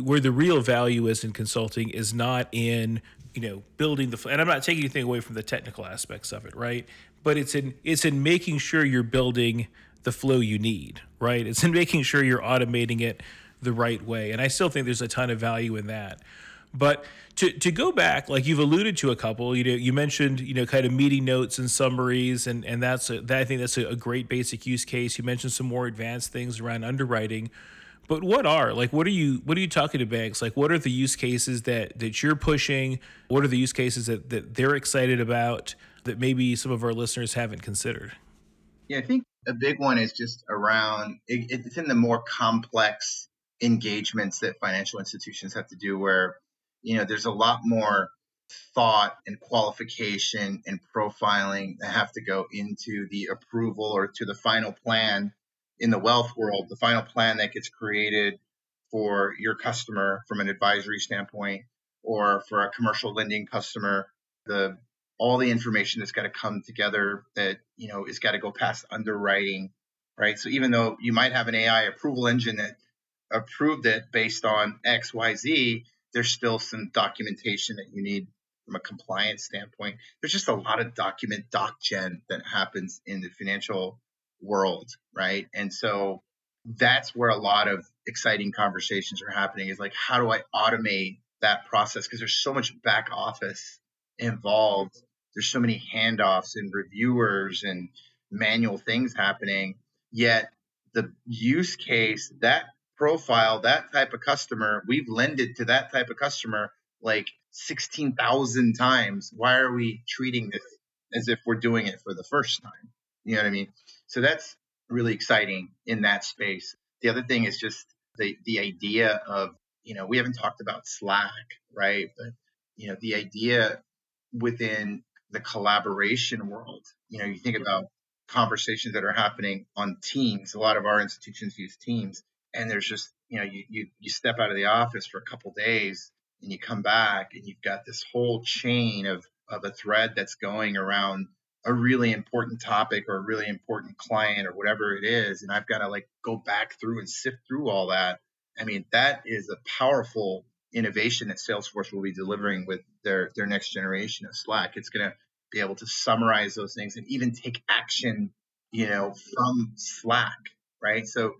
where the real value is in consulting is not in you know building the and I'm not taking anything away from the technical aspects of it, right? But it's in it's in making sure you're building the flow you need, right? It's in making sure you're automating it the right way. And I still think there's a ton of value in that. But to, to go back, like you've alluded to a couple, you know, you mentioned, you know, kind of meeting notes and summaries, and, and that's a, that I think that's a, a great basic use case. You mentioned some more advanced things around underwriting. But what are like what are you what are you talking to banks? Like what are the use cases that that you're pushing? What are the use cases that, that they're excited about that maybe some of our listeners haven't considered? Yeah, I think a big one is just around it, it's in the more complex engagements that financial institutions have to do where you know, there's a lot more thought and qualification and profiling that have to go into the approval or to the final plan in the wealth world, the final plan that gets created for your customer from an advisory standpoint or for a commercial lending customer, the all the information that's got to come together that, you know, is got to go past underwriting, right? So even though you might have an AI approval engine that approved it based on X, Y, Z, there's still some documentation that you need from a compliance standpoint. There's just a lot of document doc gen that happens in the financial world, right? And so that's where a lot of exciting conversations are happening is like, how do I automate that process? Because there's so much back office involved. There's so many handoffs and reviewers and manual things happening. Yet the use case, that profile that type of customer. We've lended to that type of customer like 16,000 times. Why are we treating this as if we're doing it for the first time? You know what I mean? So that's really exciting in that space. The other thing is just the, the idea of, you know, we haven't talked about Slack, right? But, you know, the idea within the collaboration world, you know, you think about conversations that are happening on Teams. A lot of our institutions use Teams and there's just you know you, you you step out of the office for a couple days and you come back and you've got this whole chain of of a thread that's going around a really important topic or a really important client or whatever it is and i've got to like go back through and sift through all that. I mean that is a powerful innovation that salesforce will be delivering with their their next generation of slack it's going to be able to summarize those things and even take action you know from slack right so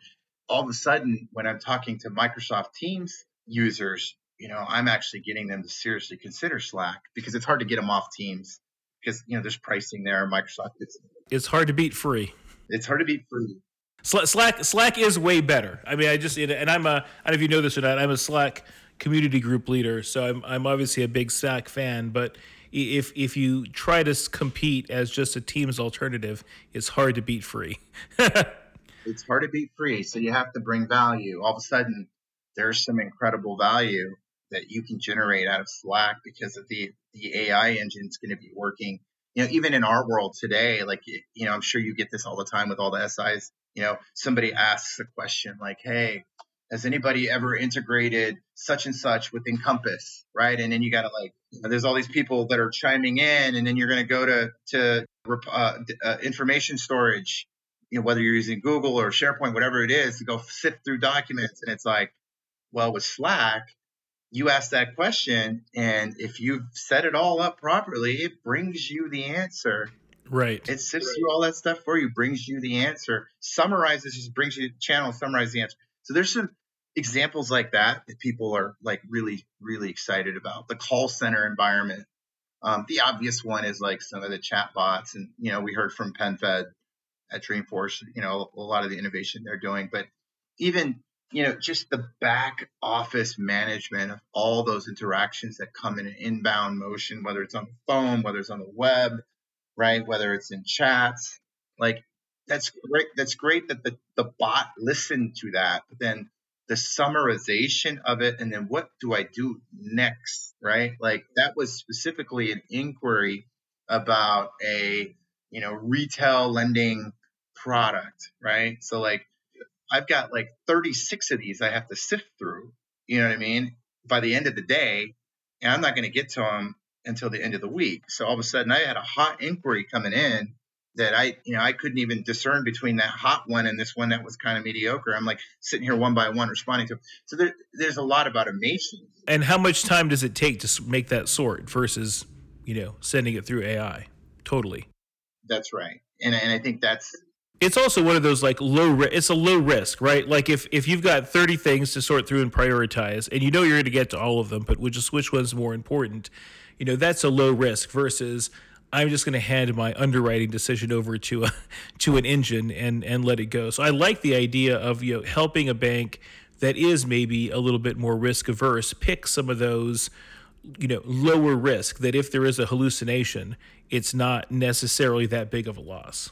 all of a sudden, when I'm talking to Microsoft Teams users, you know, I'm actually getting them to seriously consider Slack because it's hard to get them off Teams because you know there's pricing there. Microsoft, it's, it's hard to beat free. It's hard to beat free. Slack Slack is way better. I mean, I just and I'm a I don't know if you know this or not. I'm a Slack community group leader, so I'm I'm obviously a big Slack fan. But if if you try to compete as just a Teams alternative, it's hard to beat free. it's hard to beat free. So you have to bring value. All of a sudden, there's some incredible value that you can generate out of Slack because of the the AI engine is going to be working. You know, even in our world today, like you know, I'm sure you get this all the time with all the SIs. You know, somebody asks a question like, "Hey, has anybody ever integrated such and such with Encompass?" Right, and then you got to like, you know, there's all these people that are chiming in, and then you're going to go to to uh, uh, information storage you know, whether you're using Google or SharePoint, whatever it is, to go sift through documents. And it's like, well, with Slack, you ask that question, and if you've set it all up properly, it brings you the answer. Right. It sifts through all that stuff for you, brings you the answer, summarizes, just brings you the channel, summarize the answer. So there's some examples like that that people are like really, really excited about. The call center environment. Um, the obvious one is like some of the chat bots, and you know we heard from PenFed at Dreamforce, you know, a lot of the innovation they're doing, but even, you know, just the back office management of all those interactions that come in an inbound motion, whether it's on the phone, whether it's on the web, right? Whether it's in chats, like that's great. That's great that the, the bot listened to that, but then the summarization of it and then what do I do next, right? Like that was specifically an inquiry about a you know, retail lending product, right? So like I've got like 36 of these I have to sift through, you know what I mean? By the end of the day, and I'm not going to get to them until the end of the week. So all of a sudden, I had a hot inquiry coming in that I, you know, I couldn't even discern between that hot one and this one that was kind of mediocre. I'm like sitting here one by one responding to. So there, there's a lot of automation. And how much time does it take to make that sort versus, you know, sending it through AI? Totally. That's right, and and I think that's it's also one of those like low ri- it's a low risk right like if if you've got 30 things to sort through and prioritize and you know you're going to get to all of them but which is which one's more important you know that's a low risk versus i'm just going to hand my underwriting decision over to a to an engine and and let it go so i like the idea of you know helping a bank that is maybe a little bit more risk averse pick some of those you know lower risk that if there is a hallucination it's not necessarily that big of a loss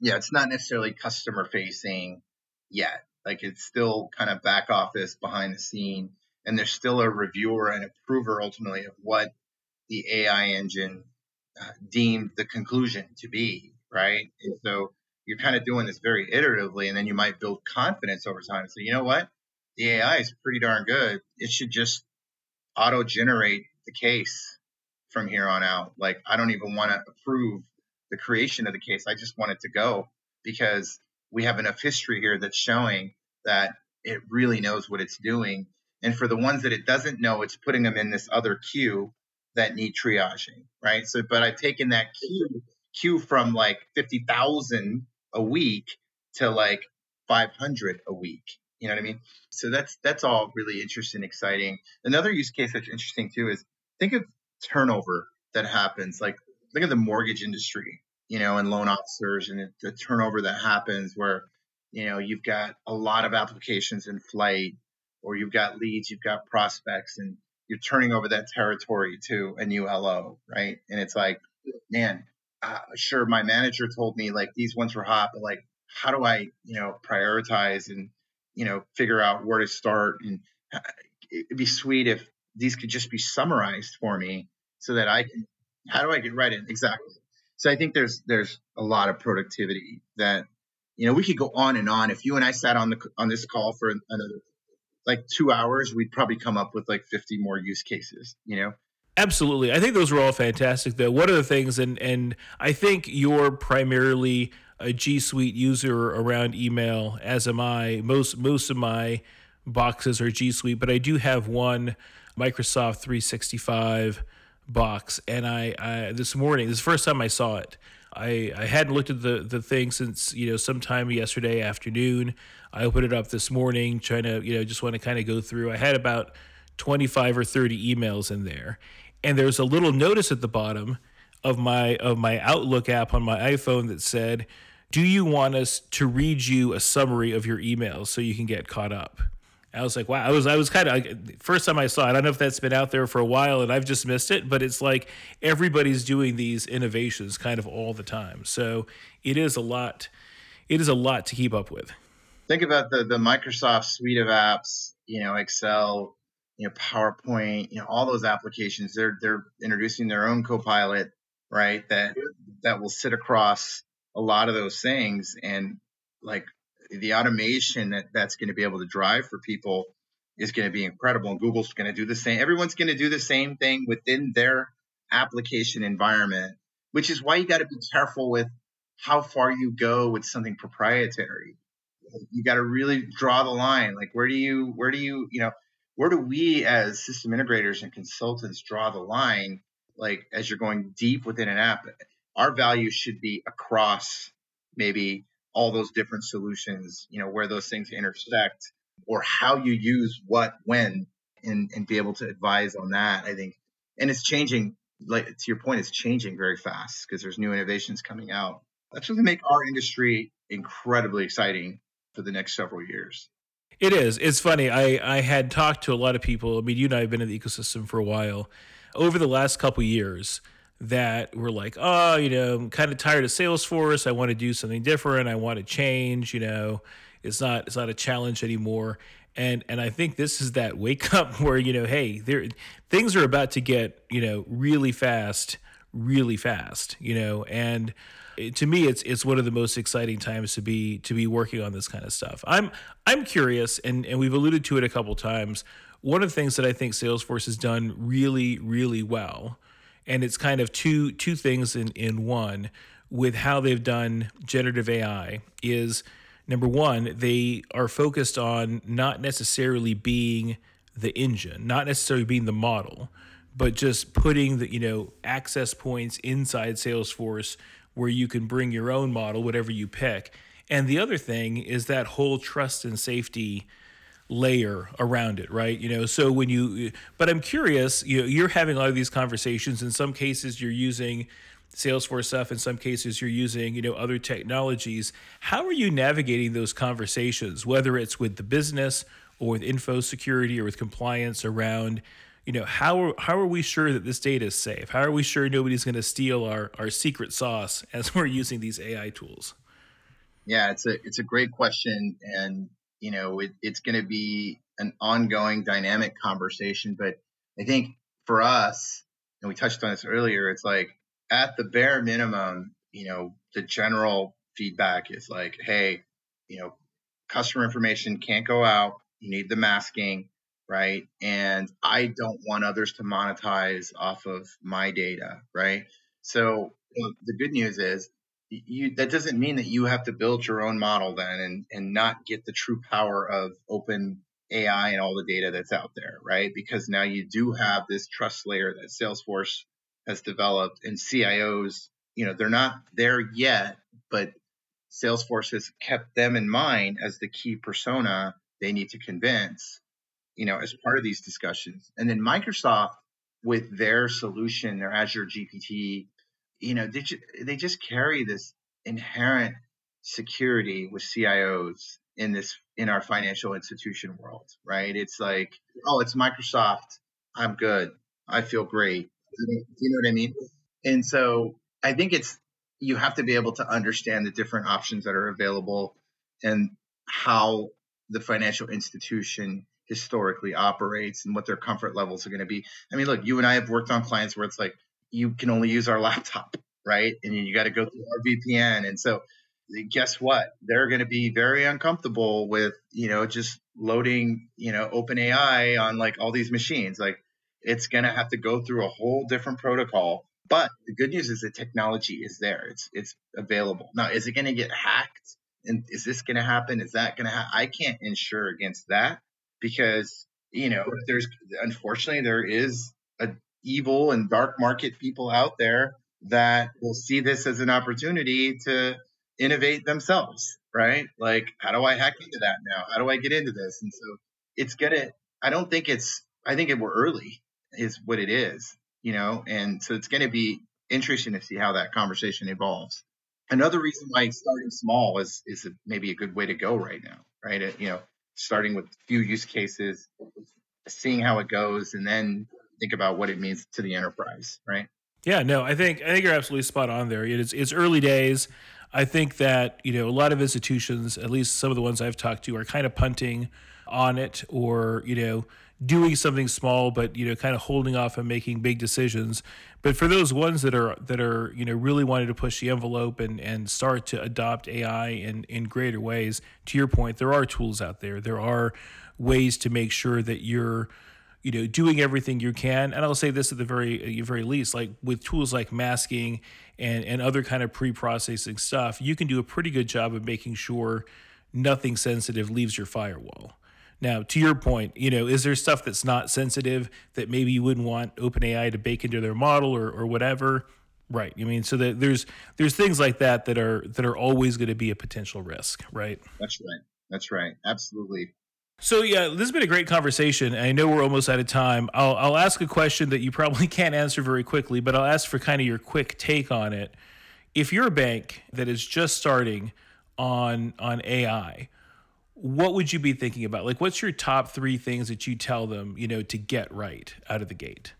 yeah, it's not necessarily customer facing yet. Like it's still kind of back office behind the scene, and there's still a reviewer and approver ultimately of what the AI engine deemed the conclusion to be, right? And so you're kind of doing this very iteratively, and then you might build confidence over time and say, you know what, the AI is pretty darn good. It should just auto generate the case from here on out. Like I don't even want to approve the creation of the case. I just want it to go because we have enough history here that's showing that it really knows what it's doing. And for the ones that it doesn't know, it's putting them in this other queue that need triaging, right? So, but I've taken that queue queue from like fifty thousand a week to like five hundred a week. You know what I mean? So that's that's all really interesting, exciting. Another use case that's interesting too is think of turnover that happens. Like look at the mortgage industry, you know, and loan officers and the turnover that happens where, you know, you've got a lot of applications in flight or you've got leads, you've got prospects and you're turning over that territory to a new LO, right? And it's like, man, uh, sure, my manager told me like these ones were hot, but like, how do I, you know, prioritize and, you know, figure out where to start? And uh, it'd be sweet if these could just be summarized for me so that I can how do I get right in? Exactly. So I think there's there's a lot of productivity that you know we could go on and on. If you and I sat on the on this call for another like two hours, we'd probably come up with like 50 more use cases. You know. Absolutely. I think those were all fantastic though. One of the things and and I think you're primarily a G Suite user around email, as am I. Most most of my boxes are G Suite, but I do have one Microsoft 365 box, and I, I this morning, this is the first time I saw it. I, I hadn't looked at the, the thing since you know sometime yesterday afternoon. I opened it up this morning, trying to you know just want to kind of go through. I had about twenty five or thirty emails in there, and there's a little notice at the bottom of my of my Outlook app on my iPhone that said, "Do you want us to read you a summary of your emails so you can get caught up?" I was like, wow. I was I was kind of first time I saw it. I don't know if that's been out there for a while and I've just missed it, but it's like everybody's doing these innovations kind of all the time. So it is a lot. It is a lot to keep up with. Think about the the Microsoft suite of apps. You know, Excel, you know, PowerPoint, you know, all those applications. They're they're introducing their own Copilot, right? That that will sit across a lot of those things and like the automation that that's going to be able to drive for people is going to be incredible. And Google's going to do the same. Everyone's going to do the same thing within their application environment, which is why you got to be careful with how far you go with something proprietary. You got to really draw the line. Like, where do you, where do you, you know, where do we as system integrators and consultants draw the line? Like, as you're going deep within an app, our value should be across maybe all those different solutions, you know, where those things intersect or how you use what when and, and be able to advise on that. I think, and it's changing, like to your point, it's changing very fast because there's new innovations coming out. That's really make our industry incredibly exciting for the next several years. It is. It's funny. I, I had talked to a lot of people. I mean, you and I have been in the ecosystem for a while. Over the last couple years, that were like, oh, you know, I'm kind of tired of Salesforce. I want to do something different. I want to change. You know, it's not it's not a challenge anymore. And and I think this is that wake up where you know, hey, there things are about to get you know really fast, really fast. You know, and to me it's it's one of the most exciting times to be to be working on this kind of stuff. I'm I'm curious and and we've alluded to it a couple times. One of the things that I think Salesforce has done really really well and it's kind of two two things in in one with how they've done generative AI is number one, they are focused on not necessarily being the engine, not necessarily being the model, but just putting the you know access points inside Salesforce where you can bring your own model, whatever you pick. And the other thing is that whole trust and safety layer around it, right? You know, so when you, but I'm curious, you know, you're having a lot of these conversations. In some cases, you're using Salesforce stuff. In some cases, you're using, you know, other technologies. How are you navigating those conversations, whether it's with the business or with info security or with compliance around, you know, how are, how are we sure that this data is safe? How are we sure nobody's going to steal our, our secret sauce as we're using these AI tools? Yeah, it's a it's a great question, and you know, it, it's going to be an ongoing dynamic conversation. But I think for us, and we touched on this earlier, it's like at the bare minimum, you know, the general feedback is like, hey, you know, customer information can't go out. You need the masking, right? And I don't want others to monetize off of my data, right? So the good news is you that doesn't mean that you have to build your own model then and and not get the true power of open AI and all the data that's out there, right? Because now you do have this trust layer that Salesforce has developed and CIOs, you know, they're not there yet, but Salesforce has kept them in mind as the key persona they need to convince, you know, as part of these discussions. And then Microsoft with their solution, their Azure GPT you know, they, they just carry this inherent security with CIOs in this in our financial institution world, right? It's like, oh, it's Microsoft. I'm good. I feel great. Do you know what I mean? And so I think it's you have to be able to understand the different options that are available and how the financial institution historically operates and what their comfort levels are going to be. I mean, look, you and I have worked on clients where it's like, you can only use our laptop, right? And you got to go through our VPN. And so guess what? They're going to be very uncomfortable with, you know, just loading, you know, OpenAI on like all these machines. Like it's going to have to go through a whole different protocol. But the good news is the technology is there. It's it's available. Now, is it going to get hacked? And is this going to happen? Is that going to happen? I can't insure against that because, you know, there's unfortunately there is a evil and dark market people out there that will see this as an opportunity to innovate themselves, right? Like, how do I hack into that now? How do I get into this? And so it's gonna, I don't think it's, I think it, we're early is what it is, you know? And so it's to be interesting to see how that conversation evolves. Another reason why starting small is, is maybe a good way to go right now, right? You know, starting with few use cases, seeing how it goes, and then think about what it means to the enterprise, right? Yeah, no, I think I think you're absolutely spot on there. It's it's early days. I think that you know a lot of institutions, at least some of the ones I've talked to, are kind of punting on it, or you know doing something small, but you know kind of holding off and making big decisions. But for those ones that are that are you know really wanting to push the envelope and and start to adopt AI in in greater ways, to your point, there are tools out there. There are ways to make sure that you're you know doing everything you can. And i'll say this at the very very least like with tools like masking and and other kind of pre-processing stuff you can do a pretty good job of making sure nothing sensitive leaves your firewall. Now to your point you know is there stuff that's not sensitive that maybe you wouldn't want openai to bake into their model or, or whatever? Right. I mean so that there's there's things like that that are that are always going to be a potential risk right? That's right. That's right. Absolutely so yeah, this has been a great conversation. I know we're almost out of time. I'll I'll ask a question that you probably can't answer very quickly, but I'll ask for kind of your quick take on it. If you're a bank that is just starting on on AI, what would you be thinking about? Like what's your top 3 things that you tell them, you know, to get right out of the gate?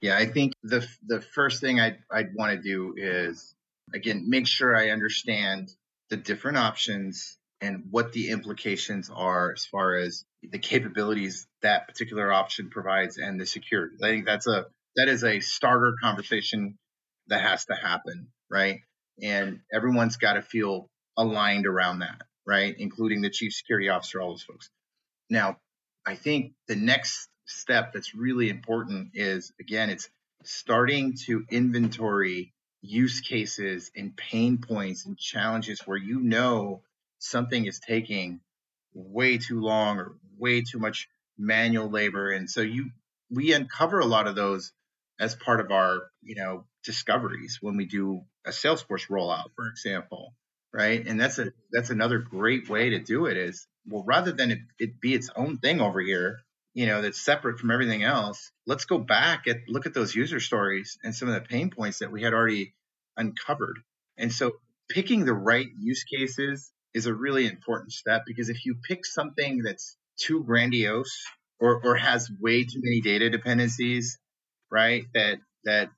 Yeah, I think the the first thing I'd I'd want to do is again, make sure I understand the different options and what the implications are as far as the capabilities that particular option provides and the security. I think that's a that is a starter conversation that has to happen, right? And everyone's got to feel aligned around that, right? Including the chief security officer, all those folks. Now, I think the next step that's really important is again, it's starting to inventory use cases and pain points and challenges where you know something is taking way too long or way too much manual labor. And so you we uncover a lot of those as part of our you know discoveries when we do a salesforce rollout for example right? And that's a that's another great way to do it is well rather than it, it be its own thing over here you know that's separate from everything else let's go back and look at those user stories and some of the pain points that we had already uncovered. And so picking the right use cases is a really important step because if you pick something that's too grandiose or, or has way too many data dependencies right that that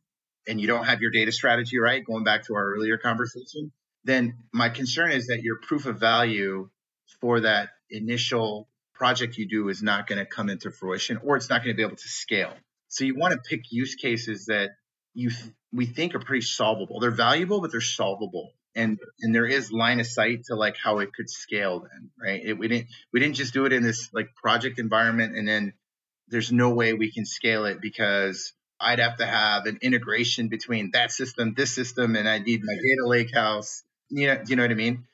and you don't have your data strategy right going back to our earlier conversation then my concern is that your proof of value for that initial project you do is not going to come into fruition or it's not going to be able to scale. So you want to pick use cases that you th- we think are pretty solvable. They're valuable, but they're solvable. And and there is line of sight to like how it could scale then, right? It, we didn't we didn't just do it in this like project environment and then there's no way we can scale it because I'd have to have an integration between that system, this system, and I need my data lake house. You know, you know what I mean?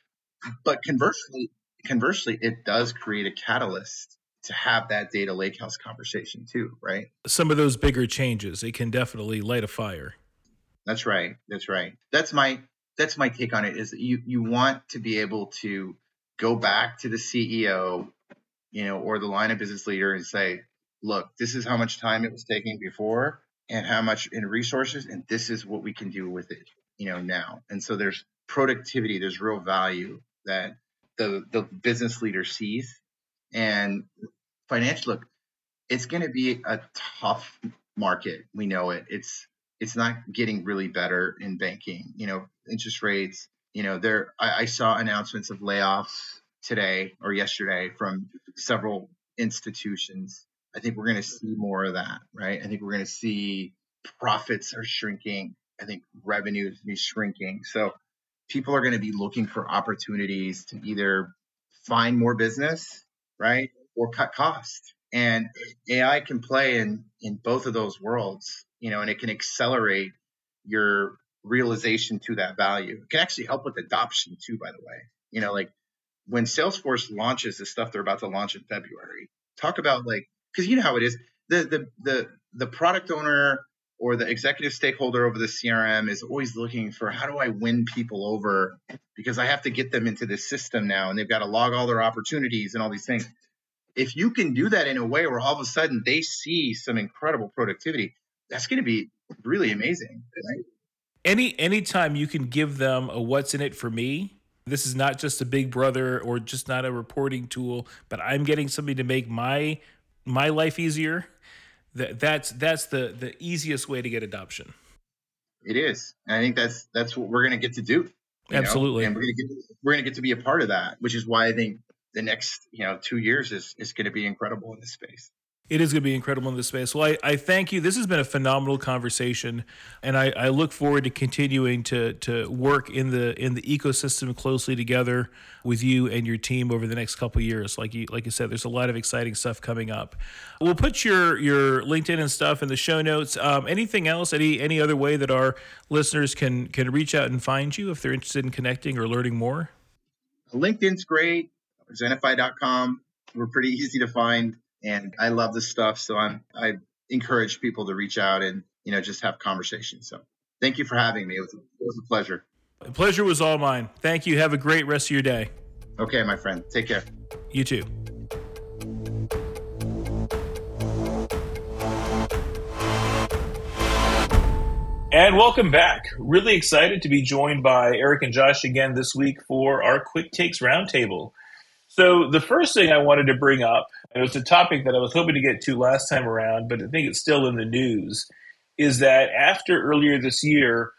But conversely, conversely, it does create a catalyst to have that data lakehouse conversation too, right? Some of those bigger changes, it can definitely light a fire. That's right. That's right. That's my that's my take on it is you you want to be able to go back to the CEO, you know, or the line of business leader and say, look, this is how much time it was taking before and how much in resources and this is what we can do with it, you know, now. And so there's productivity, there's real value that the the business leader sees. And financial look, it's going to be a tough market. We know it. It's it's not getting really better in banking. You know, interest rates. You know, there I, I saw announcements of layoffs today or yesterday from several institutions. I think we're going to see more of that, right? I think we're going to see profits are shrinking. I think revenues be shrinking. So people are going to be looking for opportunities to either find more business, right, or cut costs. And AI can play in in both of those worlds, you know, and it can accelerate your realization to that value. It can actually help with adoption too, by the way. You know, like when Salesforce launches the stuff they're about to launch in February, talk about like because you know how it is. The the the the product owner or the executive stakeholder over the CRM is always looking for how do I win people over because I have to get them into this system now and they've got to log all their opportunities and all these things. If you can do that in a way where all of a sudden they see some incredible productivity, that's going to be really amazing. Right? Any anytime you can give them a what's in it for me, this is not just a big brother or just not a reporting tool, but I'm getting something to make my my life easier that that's that's the the easiest way to get adoption. It is. And I think that's that's what we're going to get to do. Absolutely. Know? And we're going to get we're going to get to be a part of that, which is why I think the next, you know, 2 years is is going to be incredible in this space it is going to be incredible in this space. Well, I, I thank you. This has been a phenomenal conversation, and I, I look forward to continuing to to work in the in the ecosystem closely together with you and your team over the next couple years. Like you like you said, there's a lot of exciting stuff coming up. We'll put your your LinkedIn and stuff in the show notes. Um, anything else? Any any other way that our listeners can can reach out and find you if they're interested in connecting or learning more? LinkedIn's great. Zennify.com. We're pretty easy to find and I love this stuff. So I'm I encourage people to reach out and you know just have conversations. So thank you for having me. It was, it was a pleasure. The pleasure was all mine. Thank you. Have a great rest of your day. Okay, my friend. Take care. You too. And welcome back. Really excited to be joined by Eric and Josh again this week for our Quick Takes Roundtable. So, the first thing I wanted to bring up it was a topic that I was hoping to get to last time around, but I think it's still in the news, is that after earlier this year,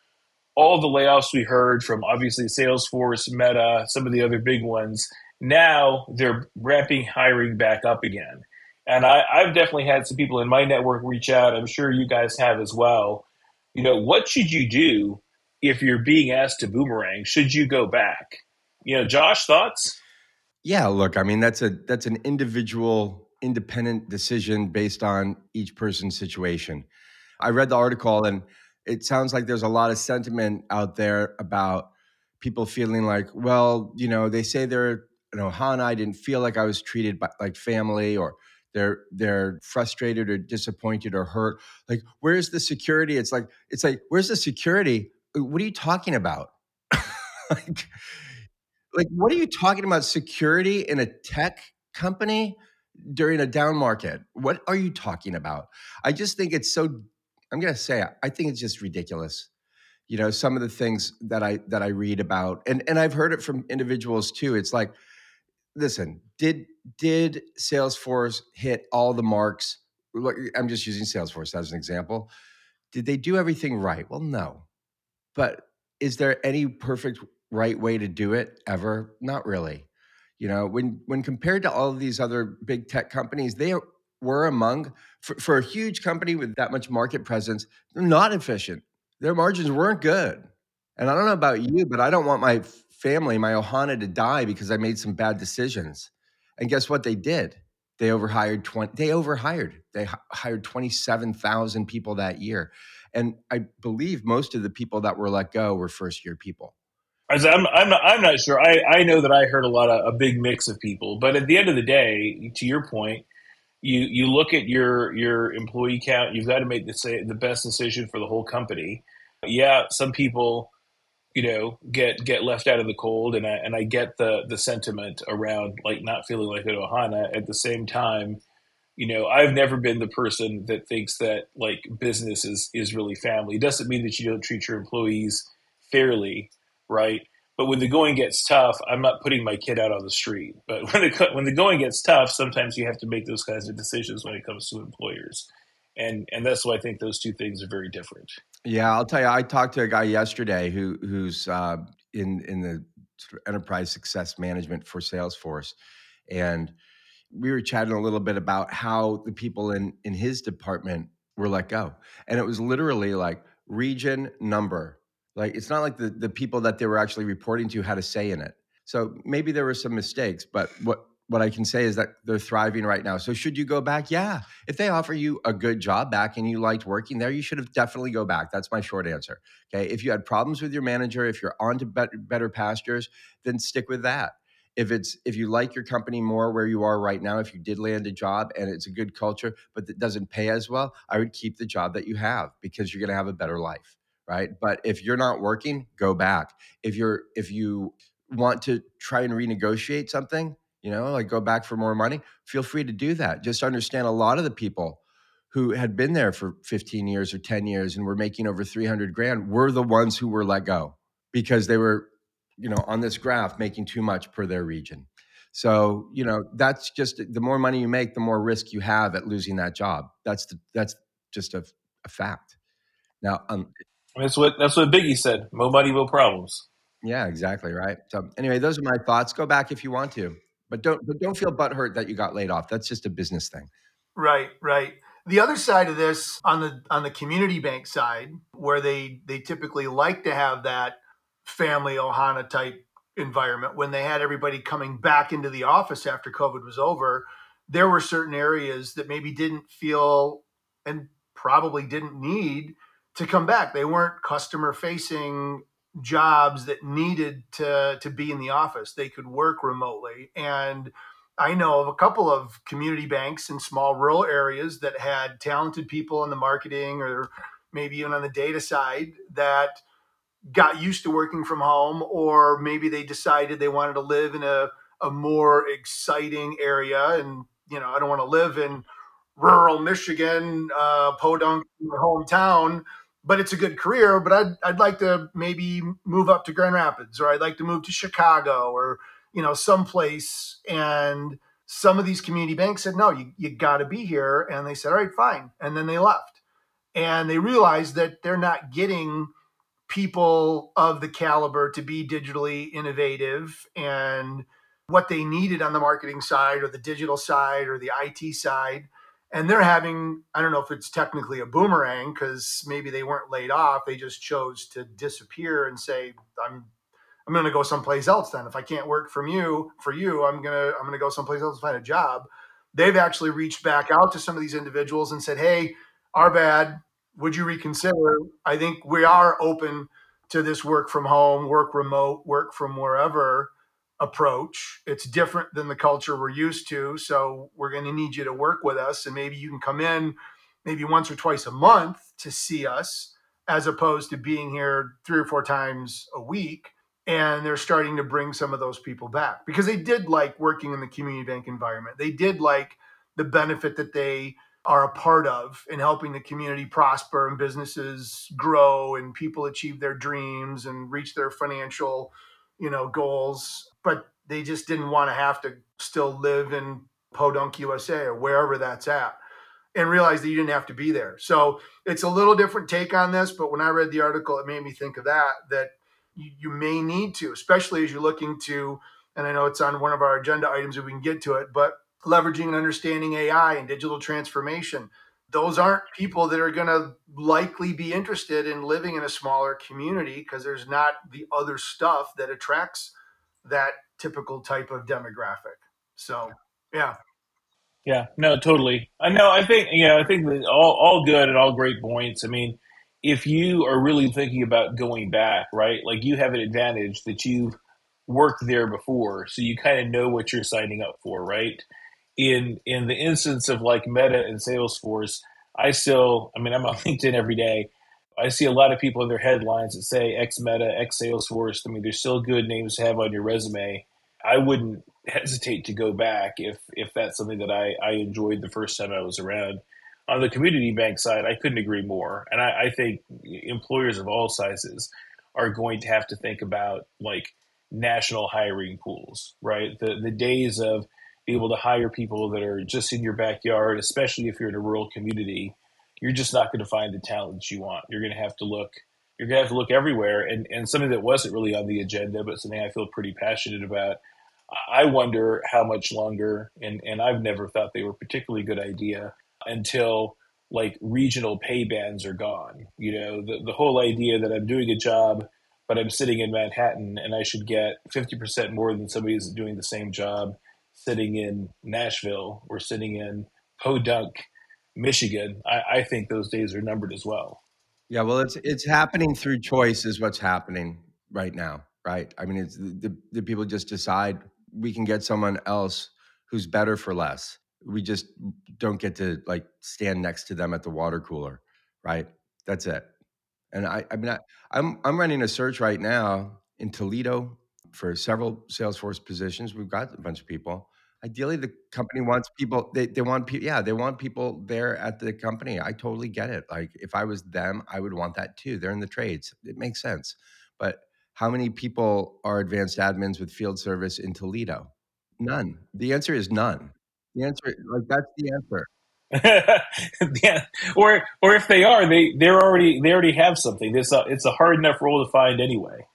all the layoffs we heard from obviously Salesforce, Meta, some of the other big ones, now they're ramping hiring back up again. And I, I've definitely had some people in my network reach out. I'm sure you guys have as well. You know, what should you do if you're being asked to boomerang? Should you go back? You know, Josh, thoughts? Yeah, look, I mean that's a that's an individual independent decision based on each person's situation. I read the article and it sounds like there's a lot of sentiment out there about people feeling like, well, you know, they say they're, you know, Ohana, I didn't feel like I was treated by, like family or they're they're frustrated or disappointed or hurt. Like, where's the security? It's like, it's like, where's the security? What are you talking about? like, like, what are you talking about? Security in a tech company during a down market? What are you talking about? I just think it's so. I'm going to say, I think it's just ridiculous. You know, some of the things that I that I read about, and and I've heard it from individuals too. It's like, listen, did did Salesforce hit all the marks? I'm just using Salesforce as an example. Did they do everything right? Well, no. But is there any perfect right way to do it ever? Not really. You know, when when compared to all of these other big tech companies, they were among for, for a huge company with that much market presence, they're not efficient. Their margins weren't good. And I don't know about you, but I don't want my family, my Ohana to die because I made some bad decisions. And guess what they did? They overhired 20 they overhired. They hired 27,000 people that year. And I believe most of the people that were let go were first year people. I'm, I'm, not, I'm not sure. I, I know that I heard a lot of a big mix of people, but at the end of the day, to your point, you you look at your your employee count. You've got to make the the best decision for the whole company. Yeah, some people, you know, get get left out of the cold, and I and I get the the sentiment around like not feeling like an Ohana. At the same time, you know, I've never been the person that thinks that like business is is really family. It doesn't mean that you don't treat your employees fairly right? But when the going gets tough, I'm not putting my kid out on the street. But when the when the going gets tough, sometimes you have to make those kinds of decisions when it comes to employers, and and that's why I think those two things are very different. Yeah, I'll tell you. I talked to a guy yesterday who who's uh, in in the enterprise success management for Salesforce, and we were chatting a little bit about how the people in in his department were let go, and it was literally like region number like it's not like the, the people that they were actually reporting to had a say in it. So maybe there were some mistakes, but what what I can say is that they're thriving right now. So should you go back? Yeah. If they offer you a good job back and you liked working there, you should have definitely go back. That's my short answer. Okay. If you had problems with your manager, if you're on to better better pastures, then stick with that. If it's if you like your company more where you are right now, if you did land a job and it's a good culture, but it doesn't pay as well, I would keep the job that you have because you're going to have a better life right? But if you're not working go back. If you're if you want to try and renegotiate something you know like go back for more money feel free to do that. Just understand a lot of the people who had been there for 15 years or 10 years and were making over 300 grand were the ones who were let go because they were you know on this graph making too much per their region. So you know that's just the more money you make the more risk you have at losing that job. That's the, that's just a, a fact. Now um, that's what that's what Biggie said. More money, more problems. Yeah, exactly right. So anyway, those are my thoughts. Go back if you want to, but don't but don't feel butthurt that you got laid off. That's just a business thing. Right, right. The other side of this on the on the community bank side, where they they typically like to have that family Ohana type environment when they had everybody coming back into the office after COVID was over, there were certain areas that maybe didn't feel and probably didn't need to come back. They weren't customer facing jobs that needed to to be in the office. They could work remotely. And I know of a couple of community banks in small rural areas that had talented people in the marketing or maybe even on the data side that got used to working from home or maybe they decided they wanted to live in a, a more exciting area and you know i don't want to live in rural michigan uh, podunk my hometown but it's a good career. But I'd I'd like to maybe move up to Grand Rapids, or I'd like to move to Chicago, or you know, someplace. And some of these community banks said, no, you you got to be here, and they said, all right, fine, and then they left, and they realized that they're not getting people of the caliber to be digitally innovative and what they needed on the marketing side or the digital side or the IT side and they're having i don't know if it's technically a boomerang because maybe they weren't laid off they just chose to disappear and say i'm i'm going to go someplace else then. If i can't work from you for you i'm going to i'm going to go someplace else and find a job. They've actually reached back out to some of these individuals and said hey our bad. Would you reconsider? I think we are open to this work from home, work remote, work from wherever approach. It's different than the culture we're used to. So we're going to need you to work with us. And maybe you can come in maybe once or twice a month to see us, as opposed to being here three or four times a week. And they're starting to bring some of those people back because they did like working in the community bank environment. They did like the benefit that they are a part of in helping the community prosper and businesses grow and people achieve their dreams and reach their financial you know goals but they just didn't want to have to still live in podunk usa or wherever that's at and realize that you didn't have to be there so it's a little different take on this but when i read the article it made me think of that that you, you may need to especially as you're looking to and i know it's on one of our agenda items if we can get to it but leveraging and understanding AI and digital transformation. Those aren't people that are going to likely be interested in living in a smaller community because there's not the other stuff that attracts that typical type of demographic. So, yeah. Yeah, no, totally. I know. I think you know. I think all all good and all great points. I mean, if you are really thinking about going back, right? Like you have an advantage that you've worked there before, so you kind of know what you're signing up for, right? in in the instance of like Meta and Salesforce, I still, I mean, I'm on LinkedIn every day. I see a lot of people in their headlines that say ex Meta, ex Salesforce. I mean, they're still good names to have on your resume. I wouldn't hesitate to go back if if that's something that I, I enjoyed the first time I was around. On the community bank side, I couldn't agree more. And I, I think employers of all sizes are going to have to think about like national hiring pools, right? The the days of be able to hire people that are just in your backyard, especially if you're in a rural community, you're just not going to find the talent that you want. You're going to have to look. You're going to have to look everywhere. And and something that wasn't really on the agenda, but something I feel pretty passionate about. I wonder how much longer, and and I've never thought they were particularly good idea until like regional pay bands are gone. You know, the the whole idea that I'm doing a job but I'm sitting in Manhattan and I should get 50% more than somebody who's doing the same job sitting in Nashville or sitting in Podunk, Michigan, I, I think those days are numbered as well. Yeah, well, it's it's happening through choice, is what's happening right now, right? I mean, it's the, the people just decide we can get someone else who's better for less. We just don't get to like stand next to them at the water cooler, right? That's it. And I, I mean, I, I'm I'm running a search right now in Toledo for several Salesforce positions. We've got a bunch of people. Ideally, the company wants people. They, they want people. Yeah, they want people there at the company. I totally get it. Like if I was them, I would want that too. They're in the trades. It makes sense. But how many people are advanced admins with field service in Toledo? None. The answer is none. The answer, like that's the answer. yeah. Or or if they are, they they're already they already have something. It's a it's a hard enough role to find anyway.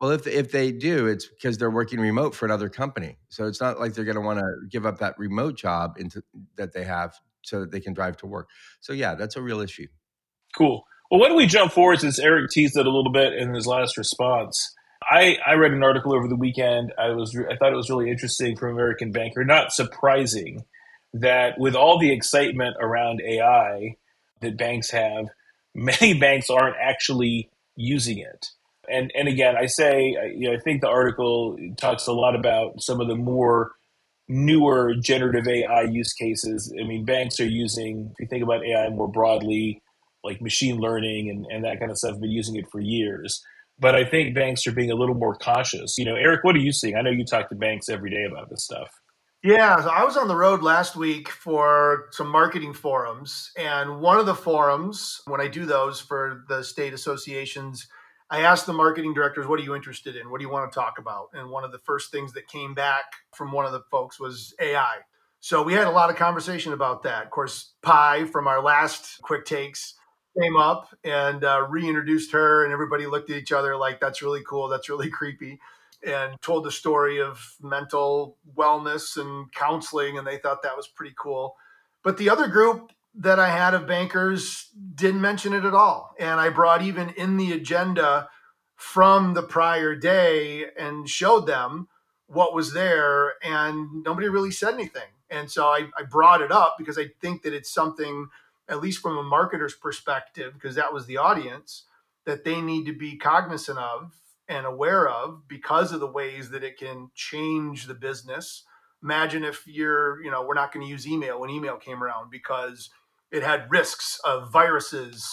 Well, if if they do, it's because they're working remote for another company. So it's not like they're going to want to give up that remote job into that they have so that they can drive to work. So yeah, that's a real issue. Cool. Well, why don't we jump forward since Eric teased it a little bit in his last response? I, I read an article over the weekend. I was I thought it was really interesting from American Banker. Not surprising that with all the excitement around AI that banks have, many banks aren't actually using it and and again, I say, you know, I think the article talks a lot about some of the more newer generative AI use cases. I mean, banks are using, if you think about AI more broadly, like machine learning and, and that kind of stuff, have been using it for years. But I think banks are being a little more cautious. You know, Eric, what are you seeing? I know you talk to banks every day about this stuff. Yeah, so I was on the road last week for some marketing forums. And one of the forums, when I do those for the state associations, I asked the marketing directors, what are you interested in? What do you want to talk about? And one of the first things that came back from one of the folks was AI. So we had a lot of conversation about that. Of course, Pi from our last quick takes came up and uh, reintroduced her, and everybody looked at each other like, that's really cool, that's really creepy, and told the story of mental wellness and counseling, and they thought that was pretty cool. But the other group that I had of bankers didn't mention it at all. And I brought even in the agenda from the prior day and showed them what was there, and nobody really said anything. And so I, I brought it up because I think that it's something at least from a marketer's perspective, because that was the audience, that they need to be cognizant of and aware of because of the ways that it can change the business. Imagine if you're, you know, we're not going to use email when email came around because it had risks of viruses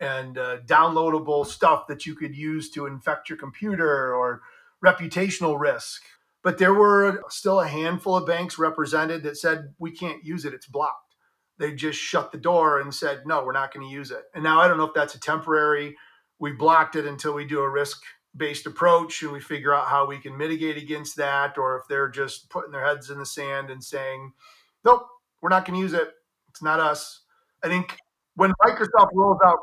and uh, downloadable stuff that you could use to infect your computer or reputational risk. But there were still a handful of banks represented that said, we can't use it, it's blocked. They just shut the door and said, no, we're not going to use it. And now I don't know if that's a temporary, we blocked it until we do a risk based approach and we figure out how we can mitigate against that, or if they're just putting their heads in the sand and saying, nope, we're not going to use it. It's not us. I think when Microsoft rolls out,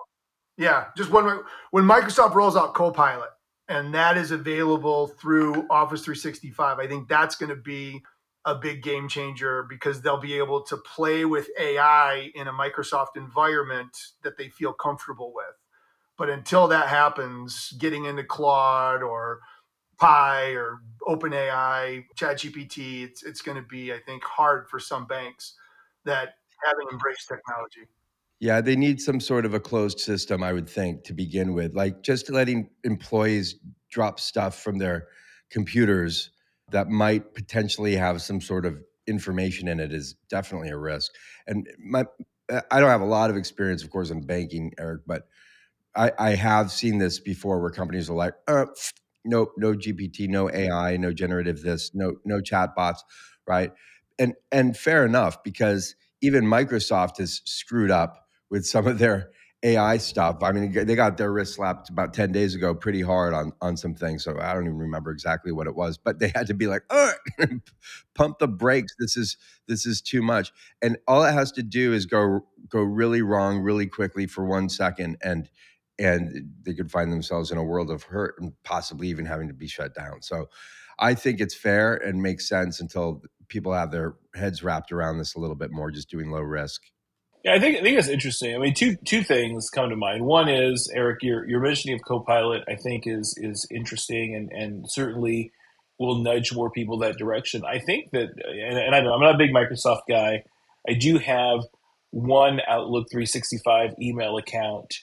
yeah, just one when Microsoft rolls out Copilot and that is available through Office 365, I think that's going to be a big game changer because they'll be able to play with AI in a Microsoft environment that they feel comfortable with. But until that happens, getting into Claude or Pi or OpenAI, ChatGPT, it's it's going to be, I think, hard for some banks that haven't embraced technology. Yeah, they need some sort of a closed system, I would think, to begin with. Like just letting employees drop stuff from their computers that might potentially have some sort of information in it is definitely a risk. And my, I don't have a lot of experience, of course, in banking, Eric, but I, I have seen this before where companies are like, uh, nope, no GPT, no AI, no generative this, no no chatbots, right? And and fair enough because even Microsoft has screwed up with some of their AI stuff. I mean, they got their wrist slapped about 10 days ago pretty hard on, on some things. So I don't even remember exactly what it was, but they had to be like, oh, pump the brakes. This is, this is too much. And all it has to do is go, go really wrong really quickly for one second. And, and they could find themselves in a world of hurt and possibly even having to be shut down. So I think it's fair and makes sense until people have their heads wrapped around this a little bit more, just doing low risk. Yeah, I think I think it's interesting. I mean, two two things come to mind. One is Eric, your your mentioning of Copilot, I think is is interesting and and certainly will nudge more people that direction. I think that, and, and I I'm not a big Microsoft guy. I do have one Outlook 365 email account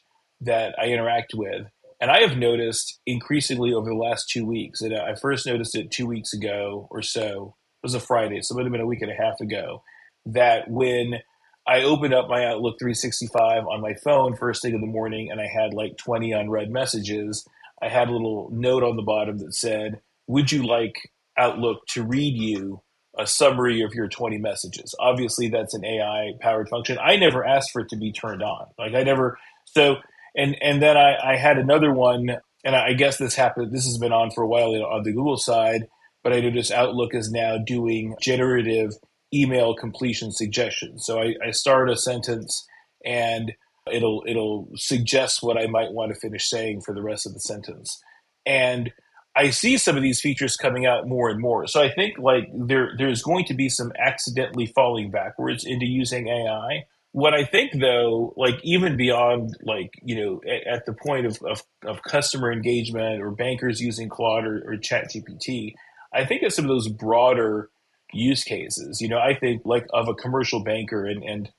that I interact with, and I have noticed increasingly over the last two weeks. And I first noticed it two weeks ago or so. Was a Friday, so it would have been a week and a half ago. That when I opened up my Outlook 365 on my phone first thing in the morning, and I had like 20 unread messages. I had a little note on the bottom that said, "Would you like Outlook to read you a summary of your 20 messages?" Obviously, that's an AI powered function. I never asked for it to be turned on. Like I never. So and and then I, I had another one, and I guess this happened. This has been on for a while on the Google side, but I noticed Outlook is now doing generative email completion suggestions. So I, I start a sentence and it'll it'll suggest what I might want to finish saying for the rest of the sentence. And I see some of these features coming out more and more. So I think like there there's going to be some accidentally falling backwards into using AI. What I think though, like even beyond like, you know, at, at the point of, of, of, customer engagement or bankers using Claude or, or Chat GPT, I think of some of those broader use cases. You know, I think like of a commercial banker, and, and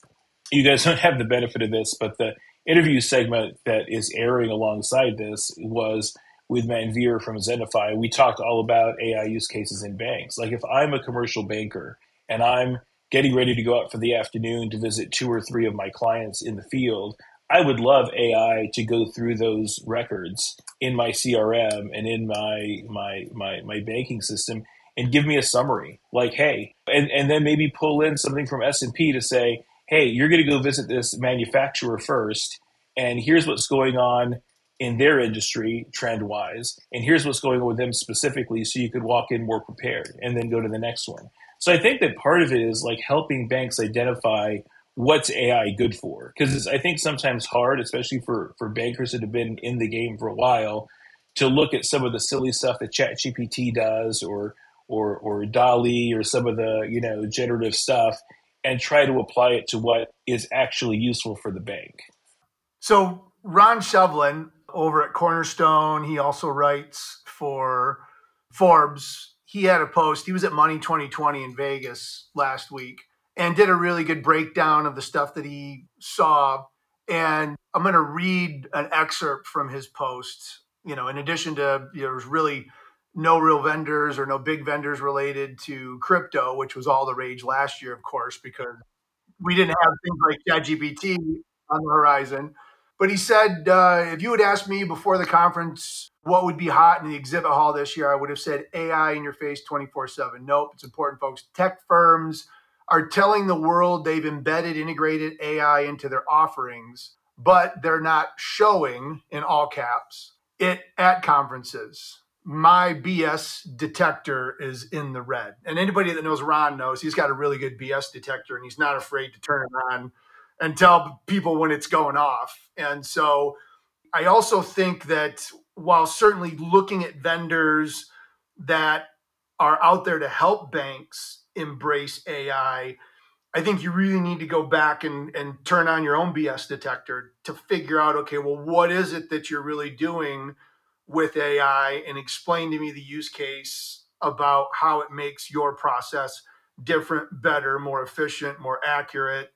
you guys don't have the benefit of this, but the interview segment that is airing alongside this was with Manvir from Zennify. We talked all about AI use cases in banks. Like if I'm a commercial banker and I'm getting ready to go out for the afternoon to visit two or three of my clients in the field, I would love AI to go through those records in my CRM and in my my my my banking system and give me a summary. Like hey and, and then maybe pull in something from s&p to say hey you're going to go visit this manufacturer first and here's what's going on in their industry trend wise and here's what's going on with them specifically so you could walk in more prepared and then go to the next one. So i think that part of it is like helping banks identify what's ai good for because i think sometimes hard especially for for bankers that have been in the game for a while to look at some of the silly stuff that chat gpt does or or or DALL-E or some of the you know generative stuff and try to apply it to what is actually useful for the bank. So Ron Shevlin over at Cornerstone, he also writes for Forbes. He had a post. He was at Money 2020 in Vegas last week and did a really good breakdown of the stuff that he saw. And I'm going to read an excerpt from his post. You know, in addition to you know, there's really no real vendors or no big vendors related to crypto, which was all the rage last year, of course, because we didn't have things like ChatGPT on the horizon. But he said, uh, if you had asked me before the conference what would be hot in the exhibit hall this year, I would have said AI in your face 24 7. Nope, it's important, folks. Tech firms are telling the world they've embedded integrated AI into their offerings, but they're not showing, in all caps, it at conferences. My BS detector is in the red. And anybody that knows Ron knows he's got a really good BS detector and he's not afraid to turn it on and tell people when it's going off. And so I also think that while certainly looking at vendors that are out there to help banks embrace AI, I think you really need to go back and, and turn on your own BS detector to figure out okay, well, what is it that you're really doing with AI and explain to me the use case about how it makes your process different, better, more efficient, more accurate,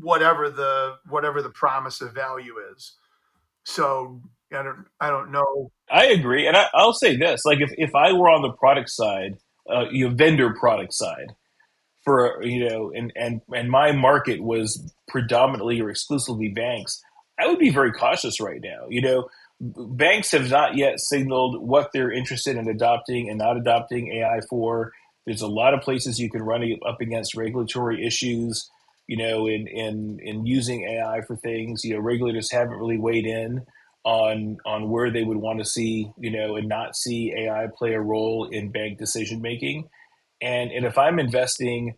whatever the whatever the promise of value is. So I don't I don't know. I agree, and I, will say this: like if if I were on the product side, uh, you know, vendor product side, for you know, and and and my market was predominantly or exclusively banks, I would be very cautious right now. You know, banks have not yet signaled what they're interested in adopting and not adopting AI for. There's a lot of places you can run up against regulatory issues you know, in in in using AI for things. You know, regulators haven't really weighed in on on where they would want to see, you know, and not see AI play a role in bank decision making. And and if I'm investing,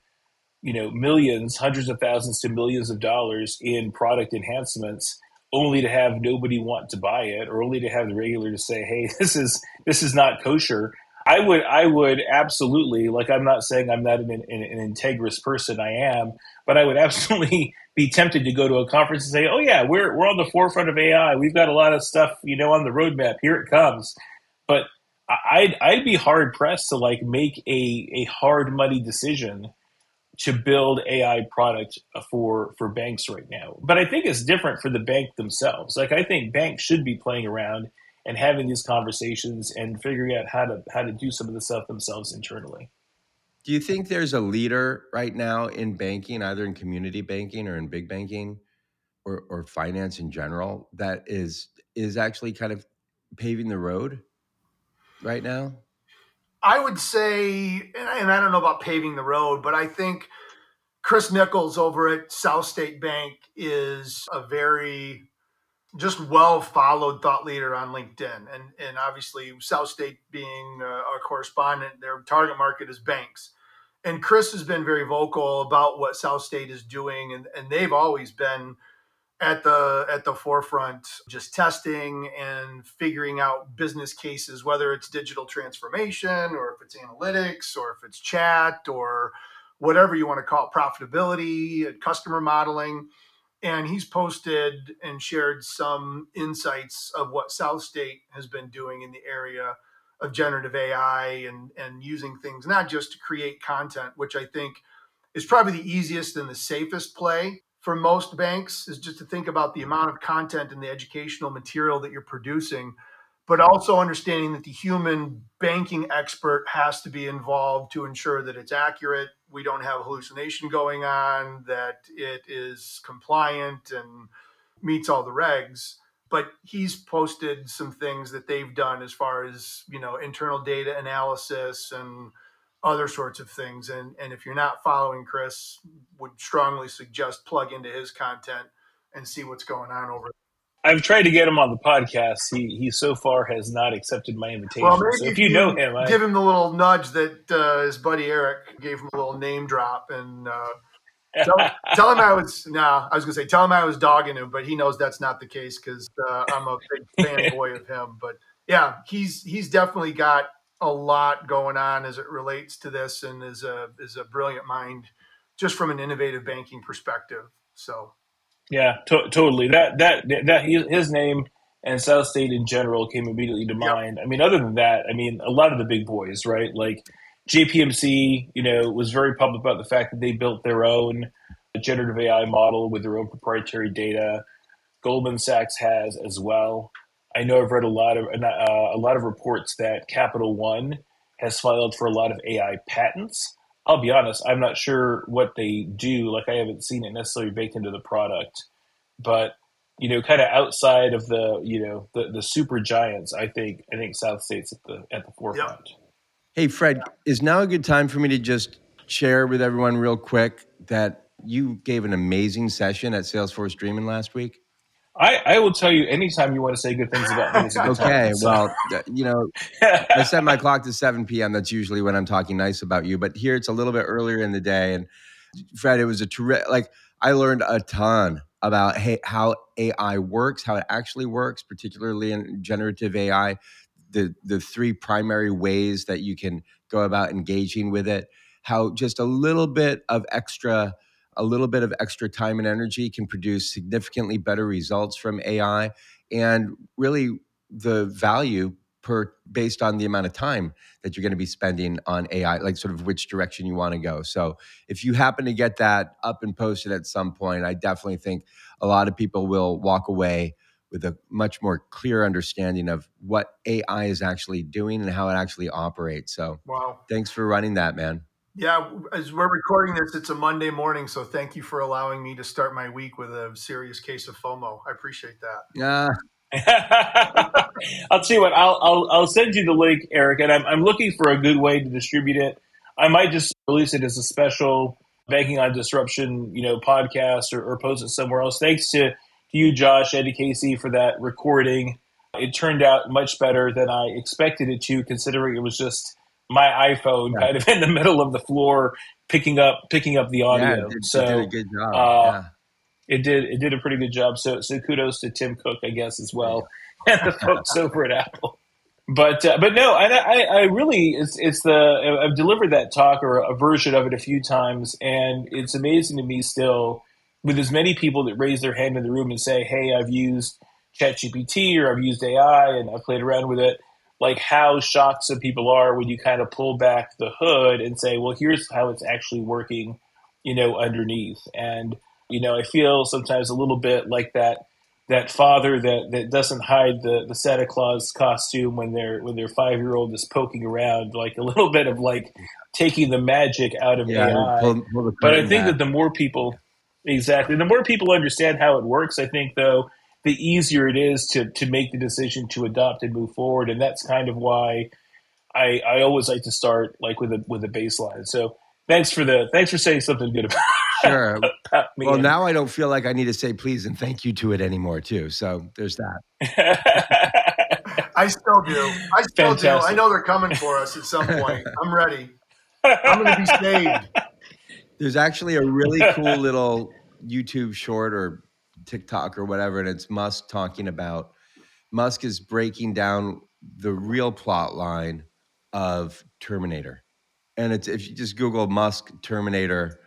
you know, millions, hundreds of thousands to millions of dollars in product enhancements only to have nobody want to buy it or only to have the regular to say, "Hey, this is this is not kosher." I would I would absolutely like I'm not saying I'm not an, an, an integrous person I am but I would absolutely be tempted to go to a conference and say, "Oh yeah, we're we're on the forefront of AI. We've got a lot of stuff, you know, on the roadmap. Here it comes." But I'd I'd be hard pressed to like make a a hard money decision to build AI product for for banks right now. But I think it's different for the bank themselves. Like I think banks should be playing around and having these conversations and figuring out how to how to do some of the stuff themselves internally. Do you think there's a leader right now in banking, either in community banking or in big banking or, or finance in general, that is is actually kind of paving the road right now? I would say, and I don't know about paving the road, but I think Chris Nichols over at South State Bank is a very just well followed thought leader on LinkedIn. And, and obviously, South State being a our correspondent, their target market is banks. And Chris has been very vocal about what South State is doing, and, and they've always been at the at the forefront just testing and figuring out business cases whether it's digital transformation or if it's analytics or if it's chat or whatever you want to call it profitability customer modeling. And he's posted and shared some insights of what South State has been doing in the area of generative AI and and using things not just to create content, which I think is probably the easiest and the safest play for most banks is just to think about the amount of content and the educational material that you're producing, but also understanding that the human banking expert has to be involved to ensure that it's accurate, we don't have hallucination going on, that it is compliant and meets all the regs. But he's posted some things that they've done as far as you know internal data analysis and other sorts of things. And and if you're not following Chris, would strongly suggest plug into his content and see what's going on over there. I've tried to get him on the podcast. He he so far has not accepted my invitation. Well, maybe so if you, you know him, give I... him the little nudge that uh, his buddy Eric gave him a little name drop and uh, tell, tell, him I was no, nah, I was gonna say tell him I was dogging him, but he knows that's not the case because uh, I'm a big fanboy of him. But yeah, he's he's definitely got a lot going on as it relates to this, and is a is a brilliant mind just from an innovative banking perspective. So yeah, to- totally. That that that his name and South State in general came immediately to mind. Yep. I mean, other than that, I mean, a lot of the big boys, right? Like JPMC, you know, was very public about the fact that they built their own generative AI model with their own proprietary data. Goldman Sachs has as well. I know I've read a lot of uh, a lot of reports that Capital One has filed for a lot of AI patents. I'll be honest, I'm not sure what they do. Like I haven't seen it necessarily baked into the product, but you know, kind of outside of the you know the the super giants, I think I think South State's at the at the forefront. Yep. Hey Fred, is now a good time for me to just share with everyone real quick that you gave an amazing session at Salesforce Dreaming last week? I, I will tell you anytime you want to say good things about me. okay, time, so. well, uh, you know, I set my clock to 7 p.m. That's usually when I'm talking nice about you. But here it's a little bit earlier in the day. And Fred, it was a terrific, like, I learned a ton about hey, how AI works, how it actually works, particularly in generative AI, the, the three primary ways that you can go about engaging with it, how just a little bit of extra a little bit of extra time and energy can produce significantly better results from AI. And really, the value per based on the amount of time that you're going to be spending on AI, like sort of which direction you want to go. So if you happen to get that up and posted at some point, I definitely think a lot of people will walk away with a much more clear understanding of what AI is actually doing and how it actually operates. So wow. thanks for running that, man. Yeah, as we're recording this, it's a Monday morning, so thank you for allowing me to start my week with a serious case of FOMO. I appreciate that. Yeah. I'll tell you what. I'll, I'll I'll send you the link, Eric, and I'm I'm looking for a good way to distribute it. I might just release it as a special banking on disruption, you know, podcast or, or post it somewhere else. Thanks to, to you, Josh, Eddie Casey, for that recording. It turned out much better than I expected it to, considering it was just my iPhone yeah. kind of in the middle of the floor picking up picking up the audio. Yeah, it did, so it did a good job. Uh, yeah. It did it did a pretty good job. So so kudos to Tim Cook, I guess, as well, and the folks over at Apple. But uh, but no, I, I, I really it's it's the I've delivered that talk or a version of it a few times, and it's amazing to me still with as many people that raise their hand in the room and say, "Hey, I've used ChatGPT or I've used AI and I've played around with it." Like how shocked some people are when you kind of pull back the hood and say, well, here's how it's actually working, you know, underneath. And, you know, I feel sometimes a little bit like that that father that, that doesn't hide the, the Santa Claus costume when their when their five year old is poking around, like a little bit of like taking the magic out of yeah, AI. Pull, pull but I think that the more people exactly the more people understand how it works, I think though the easier it is to to make the decision to adopt and move forward. And that's kind of why I I always like to start like with a with a baseline. So thanks for the thanks for saying something good about. Sure. about well, now I don't feel like I need to say please and thank you to it anymore, too. So there's that. I still do. I still Fantastic. do. I know they're coming for us at some point. I'm ready. I'm going to be saved. There's actually a really cool little YouTube short or TikTok or whatever, and it's Musk talking about Musk is breaking down the real plot line of Terminator. And it's if you just Google Musk Terminator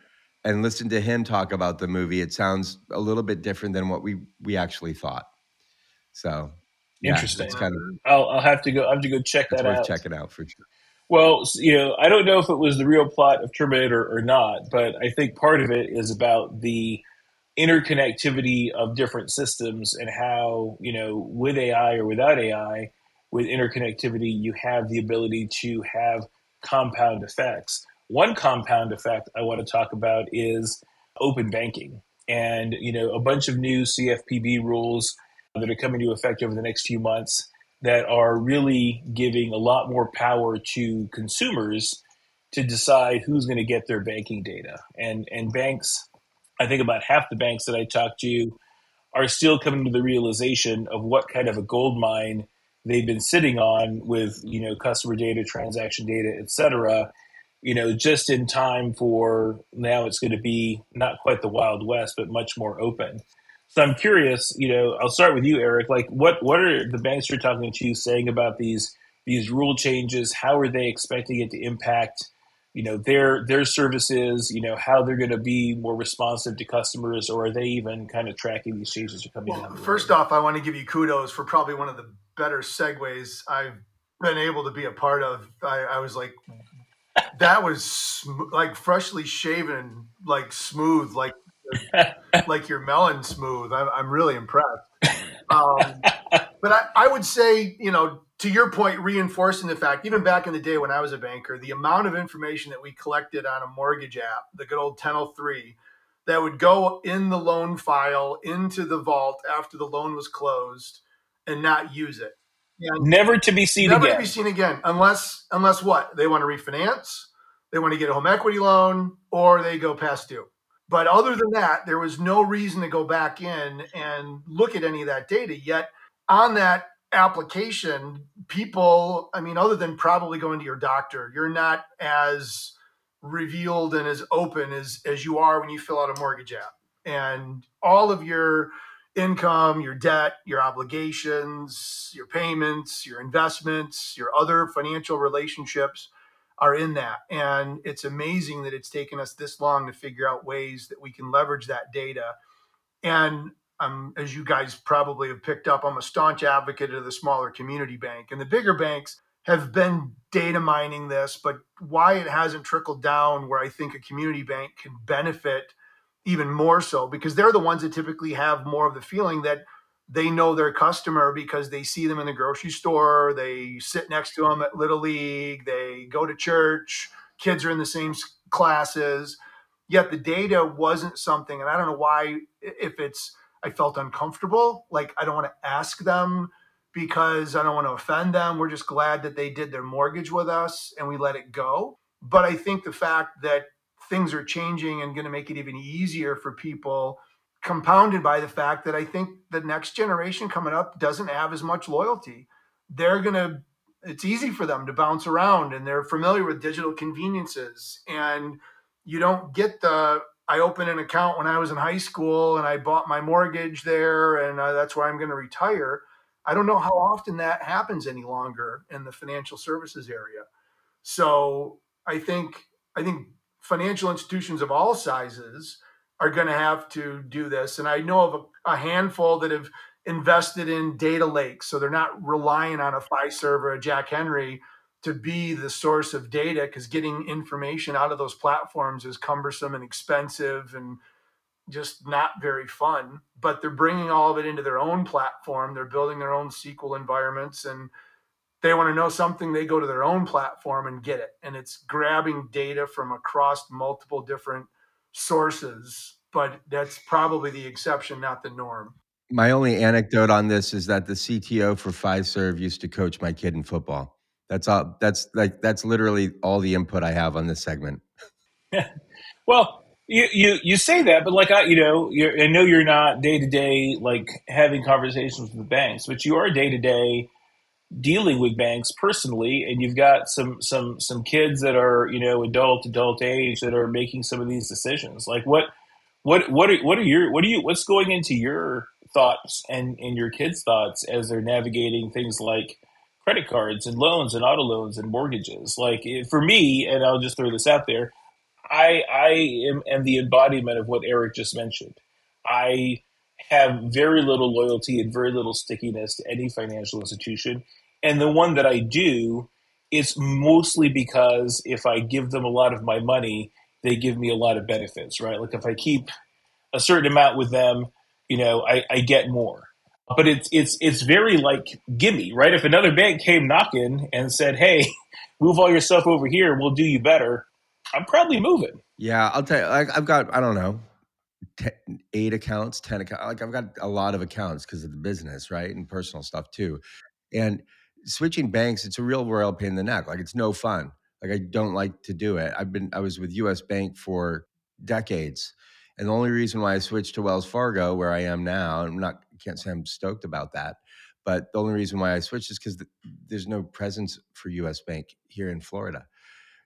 and listen to him talk about the movie, it sounds a little bit different than what we we actually thought. So yeah, interesting. Kind of I'll, I'll have to go. I have to go check that out. Check it out for sure. Well, you know, I don't know if it was the real plot of Terminator or not, but I think part of it is about the interconnectivity of different systems and how you know with AI or without AI, with interconnectivity, you have the ability to have compound effects. One compound effect I want to talk about is open banking, and you know a bunch of new CFPB rules that are coming to effect over the next few months that are really giving a lot more power to consumers to decide who's going to get their banking data and and banks I think about half the banks that I talk to are still coming to the realization of what kind of a gold mine they've been sitting on with you know customer data, transaction data, et cetera. You know, just in time for now, it's going to be not quite the wild west, but much more open. So I'm curious. You know, I'll start with you, Eric. Like, what what are the banks you're talking to saying about these these rule changes? How are they expecting it to impact? You know their their services you know how they're going to be more responsive to customers or are they even kind of tracking these changes are coming well, first off i want to give you kudos for probably one of the better segues i've been able to be a part of i, I was like that was sm- like freshly shaven like smooth like like your melon smooth. I'm, I'm really impressed. Um, but I, I would say, you know, to your point, reinforcing the fact, even back in the day when I was a banker, the amount of information that we collected on a mortgage app, the good old 1003, that would go in the loan file into the vault after the loan was closed and not use it. And never to be seen never again. Never to be seen again, unless unless what they want to refinance, they want to get a home equity loan, or they go past due. But other than that, there was no reason to go back in and look at any of that data. Yet on that application, people, I mean, other than probably going to your doctor, you're not as revealed and as open as, as you are when you fill out a mortgage app. And all of your income, your debt, your obligations, your payments, your investments, your other financial relationships are in that. And it's amazing that it's taken us this long to figure out ways that we can leverage that data. And um, as you guys probably have picked up, I'm a staunch advocate of the smaller community bank. And the bigger banks have been data mining this, but why it hasn't trickled down where I think a community bank can benefit even more so because they're the ones that typically have more of the feeling that they know their customer because they see them in the grocery store, they sit next to them at Little League, they go to church, kids are in the same classes. Yet the data wasn't something, and I don't know why, if it's, I felt uncomfortable. Like I don't want to ask them because I don't want to offend them. We're just glad that they did their mortgage with us and we let it go. But I think the fact that things are changing and going to make it even easier for people compounded by the fact that I think the next generation coming up doesn't have as much loyalty. They're going to, it's easy for them to bounce around and they're familiar with digital conveniences. And you don't get the, I opened an account when I was in high school and I bought my mortgage there and uh, that's where I'm going to retire. I don't know how often that happens any longer in the financial services area. So I think, I think financial institutions of all sizes are going to have to do this. And I know of a, a, handful that have invested in data lakes. So they're not relying on a Fiserv or a Jack Henry to be the source of data because getting information out of those platforms is cumbersome and expensive and just not very fun. But they're bringing all of it into their own platform. They're building their own SQL environments and they want to know something, they go to their own platform and get it. And it's grabbing data from across multiple different sources, but that's probably the exception, not the norm. My only anecdote on this is that the CTO for Fiserv used to coach my kid in football. That's all. That's like that's literally all the input I have on this segment. well, you, you you say that, but like I, you know, I know you're not day to day like having conversations with banks, but you are day to day dealing with banks personally and you've got some some some kids that are you know adult adult age that are making some of these decisions like what what what are, what are your what are you what's going into your thoughts and and your kids thoughts as they're navigating things like credit cards and loans and auto loans and mortgages like eh, for me and I'll just throw this out there I I am, am the embodiment of what Eric just mentioned I have very little loyalty and very little stickiness to any financial institution. And the one that I do, it's mostly because if I give them a lot of my money, they give me a lot of benefits, right? Like if I keep a certain amount with them, you know, I, I get more. But it's it's it's very like gimme, right? If another bank came knocking and said, "Hey, move all your stuff over here, we'll do you better," I'm probably moving. Yeah, I'll tell you. Like, I've got I don't know ten, eight accounts, 10 accounts. Like I've got a lot of accounts because of the business, right? And personal stuff too. And switching banks, it's a real royal pain in the neck. Like it's no fun. Like I don't like to do it. I've been, I was with US Bank for decades. And the only reason why I switched to Wells Fargo, where I am now, I'm not, can't say I'm stoked about that. But the only reason why I switched is because the, there's no presence for US Bank here in Florida.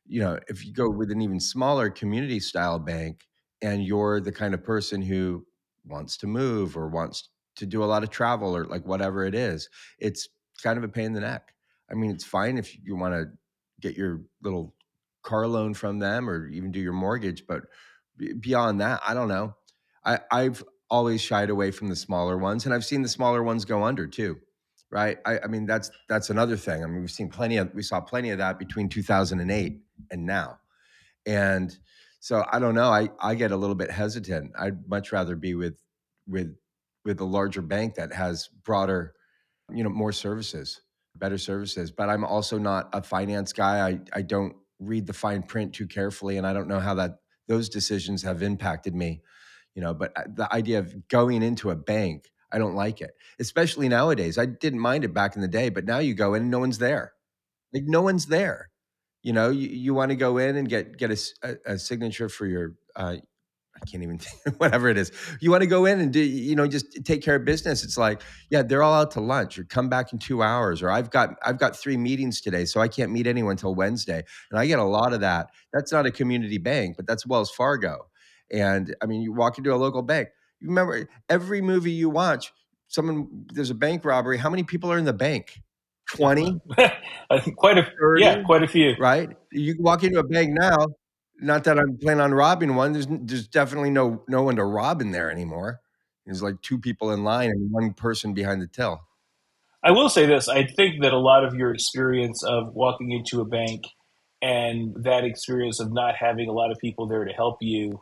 You know, if you go with an even smaller community style bank, and you're the kind of person who wants to move or wants to do a lot of travel or like whatever it is, it's kind of a pain in the neck. I mean, it's fine if you want to get your little car loan from them or even do your mortgage, but beyond that, I don't know. I, I've always shied away from the smaller ones, and I've seen the smaller ones go under too. Right? I, I mean, that's that's another thing. I mean, we've seen plenty of we saw plenty of that between 2008 and now, and So I don't know. I, I get a little bit hesitant. I'd much rather be with with with a larger bank that has broader, you know, more services, better services. But I'm also not a finance guy. I, I don't read the fine print too carefully, and I don't know how that those decisions have impacted me. You know, but uh, the idea of going into a bank, I don't like it, especially nowadays. I didn't mind it back in the day, but now you go in and no one's there. Like no one's there. You know, you, you want to go in and get get a, a, a signature for your uh, I can't even whatever it is. You want to go in and do, you know, just take care of business. It's like, yeah, they're all out to lunch or come back in two hours, or I've got I've got three meetings today, so I can't meet anyone until Wednesday. And I get a lot of that. That's not a community bank, but that's Wells Fargo. And I mean, you walk into a local bank. You remember every movie you watch, someone there's a bank robbery. How many people are in the bank? 20 quite a 30, yeah quite a few right you walk into a bank now not that i'm planning on robbing one there's there's definitely no no one to rob in there anymore there's like two people in line and one person behind the till i will say this i think that a lot of your experience of walking into a bank and that experience of not having a lot of people there to help you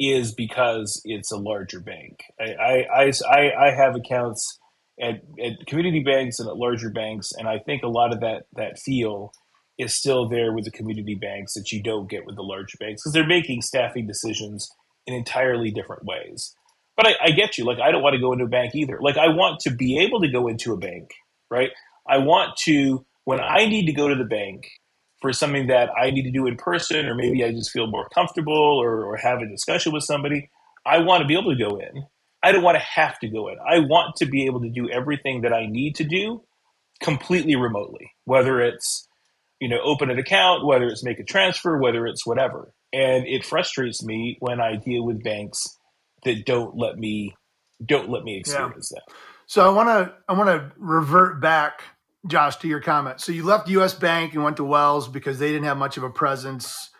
is because it's a larger bank i i i, I have accounts at, at community banks and at larger banks, and I think a lot of that that feel is still there with the community banks that you don't get with the larger banks because they're making staffing decisions in entirely different ways. But I, I get you. Like I don't want to go into a bank either. Like I want to be able to go into a bank, right? I want to when I need to go to the bank for something that I need to do in person, or maybe I just feel more comfortable or, or have a discussion with somebody. I want to be able to go in I don't want to have to go in. I want to be able to do everything that I need to do completely remotely, whether it's you know open an account, whether it's make a transfer, whether it's whatever. And it frustrates me when I deal with banks that don't let me don't let me experience yeah. that. So I want to I want to revert back, Josh, to your comment. So you left U.S. Bank and went to Wells because they didn't have much of a presence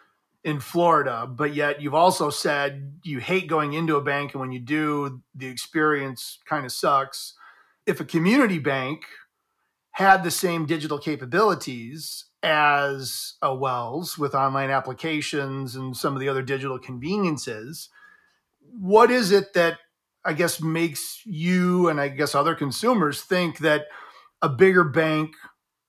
in Florida, but yet you've also said you hate going into a bank, and when you do, the experience kind of sucks. If a community bank had the same digital capabilities as a Wells with online applications and some of the other digital conveniences, what is it that I guess makes you and I guess other consumers think that a bigger bank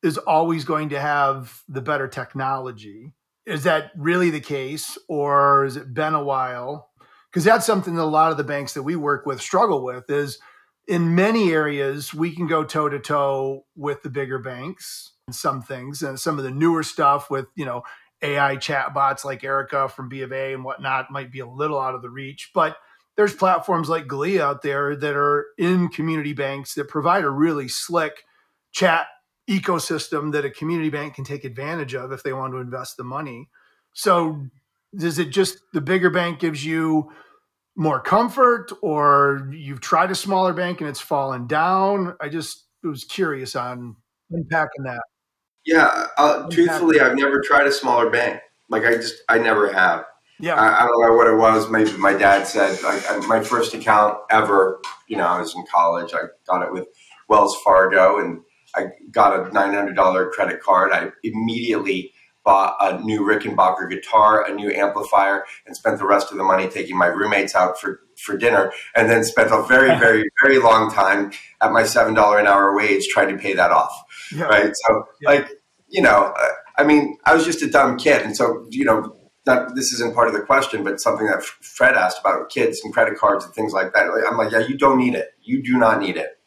is always going to have the better technology? is that really the case or has it been a while because that's something that a lot of the banks that we work with struggle with is in many areas we can go toe to toe with the bigger banks and some things and some of the newer stuff with you know ai chatbots like erica from b of a and whatnot might be a little out of the reach but there's platforms like Glia out there that are in community banks that provide a really slick chat ecosystem that a community bank can take advantage of if they want to invest the money. So, is it just the bigger bank gives you more comfort, or you've tried a smaller bank and it's fallen down? I just was curious on unpacking that. Yeah, uh, truthfully, I've never tried a smaller bank. Like I just, I never have. Yeah, I, I don't know what it was. Maybe my dad said like my first account ever. You know, I was in college. I got it with Wells Fargo, and I got a $900 credit card. I immediately bought a new Rickenbacker guitar, a new amplifier, and spent the rest of the money taking my roommates out for, for dinner. And then spent a very, very, very long time at my $7 an hour wage trying to pay that off. Yeah. Right. So, yeah. like, you know, uh, I mean, I was just a dumb kid. And so, you know, not, this isn't part of the question, but something that Fred asked about kids and credit cards and things like that. I'm like, yeah, you don't need it. You do not need it.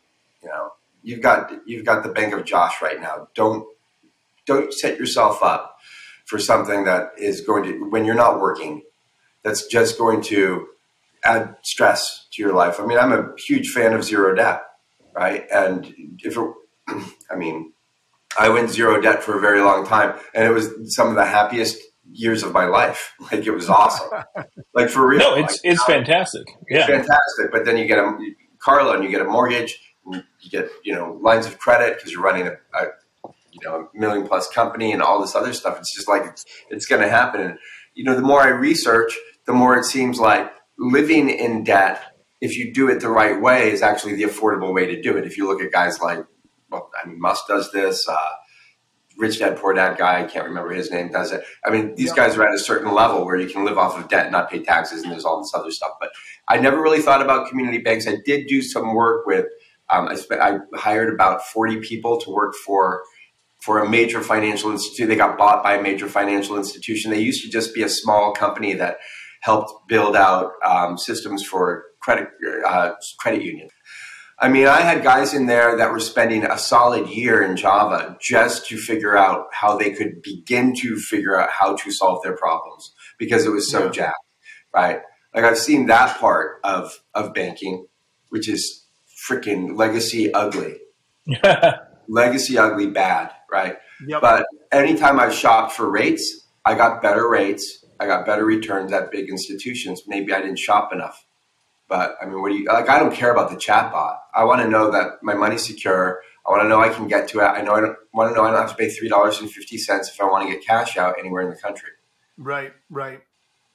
You know you've got you've got the bank of Josh right now. Don't don't set yourself up for something that is going to when you're not working. That's just going to add stress to your life. I mean, I'm a huge fan of zero debt, right? And if it, I mean, I went zero debt for a very long time, and it was some of the happiest years of my life. Like it was awesome. like for real. No, it's like, it's fantastic. Yeah, it's fantastic. But then you get a car loan, you get a mortgage, you get you know lines of credit because you're running a, a, you know a million plus company and all this other stuff. It's just like it's, it's going to happen. And you know, the more I research, the more it seems like living in debt, if you do it the right way, is actually the affordable way to do it. If you look at guys like, well, I mean, Musk does this. Uh, rich dad poor dad guy i can't remember his name does it i mean these Yeah. guys are at a certain level where you can live off of debt and not pay taxes and there's all this other stuff but i never really thought about community banks i did do some work with um, I, spent, I hired about 40 people to work for for a major financial institute they got bought by a major financial institution they used to just be a small company that helped build out um, systems for credit uh, credit unions I mean, I had guys in there that were spending a solid year in Java just to figure out how they could begin to figure out how to solve their problems because it was so Yeah. jacked, right? Like I've seen that part of of banking, which is freaking legacy ugly, legacy ugly bad, right? Yep. But anytime I've shopped for rates, I got better rates. I got better returns at big institutions. Maybe I didn't shop enough. But I mean, what do you like? I don't care about the chatbot. I want to know that my money's secure. I want to know I can get to it. I know I don't want to know I don't have to pay three dollars and fifty cents if I want to get cash out anywhere in the country. right. Right.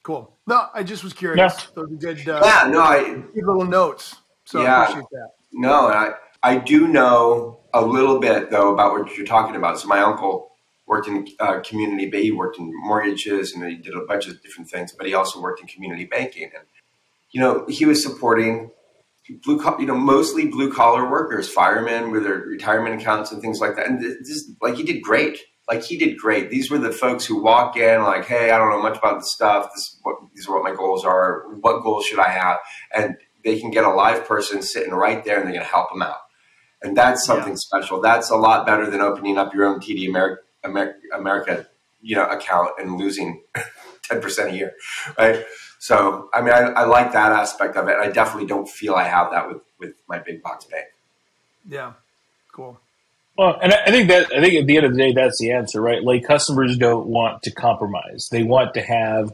Cool. No, I just was curious. Yeah. Those are good, uh, Yeah, no, I good little notes. So Yeah. I appreciate that. No, I I do know a little bit though about what you're talking about. So my uncle worked in uh, community. He worked in mortgages and he did a bunch of different things. But he also worked in community banking, and you know he was supporting blue, you know, mostly blue collar workers, firemen with their retirement accounts and things like that. And this, like, he did great. Like, he did great. These were the folks who walk in, like, hey, I don't know much about this stuff. This what, these are what my goals are. What goals should I have? And they can get a live person sitting right there and they're going to help them out. And that's something Yeah. special. That's a lot better than opening up your own TD America, America, America you know, account and losing 10% a year, right? So, I mean, I, I like that aspect of it. I definitely don't feel I have that with, with my big box bank. Yeah. Cool. Well, and I I think that I think at the end of the day, that's the answer, right? Like customers don't want to compromise; they want to have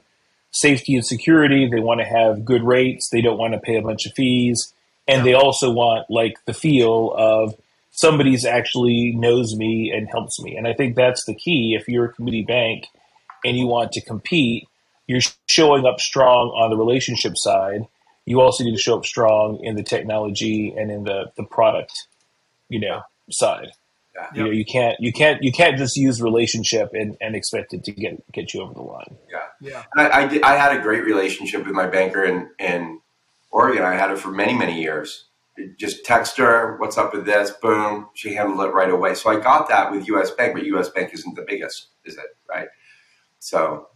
safety and security. They want to have good rates. They don't want to pay a bunch of fees, and they also want like the feel of somebody's actually knows me and helps me. And I think that's the key. If you're a community bank and you want to compete, you're showing up strong on the relationship side. You also need to show up strong in the technology and in the the product, you know, side. You know, you can't you can't you can't just use relationship and, and expect it to get get you over the line. Yeah. Yeah. And I, I, did, I had a great relationship with my banker in, in Oregon. I had it for many, many years. Just text her, what's up with this? Boom. She handled it right away. So I got that with US Bank, but US Bank isn't the biggest, is it? Right. So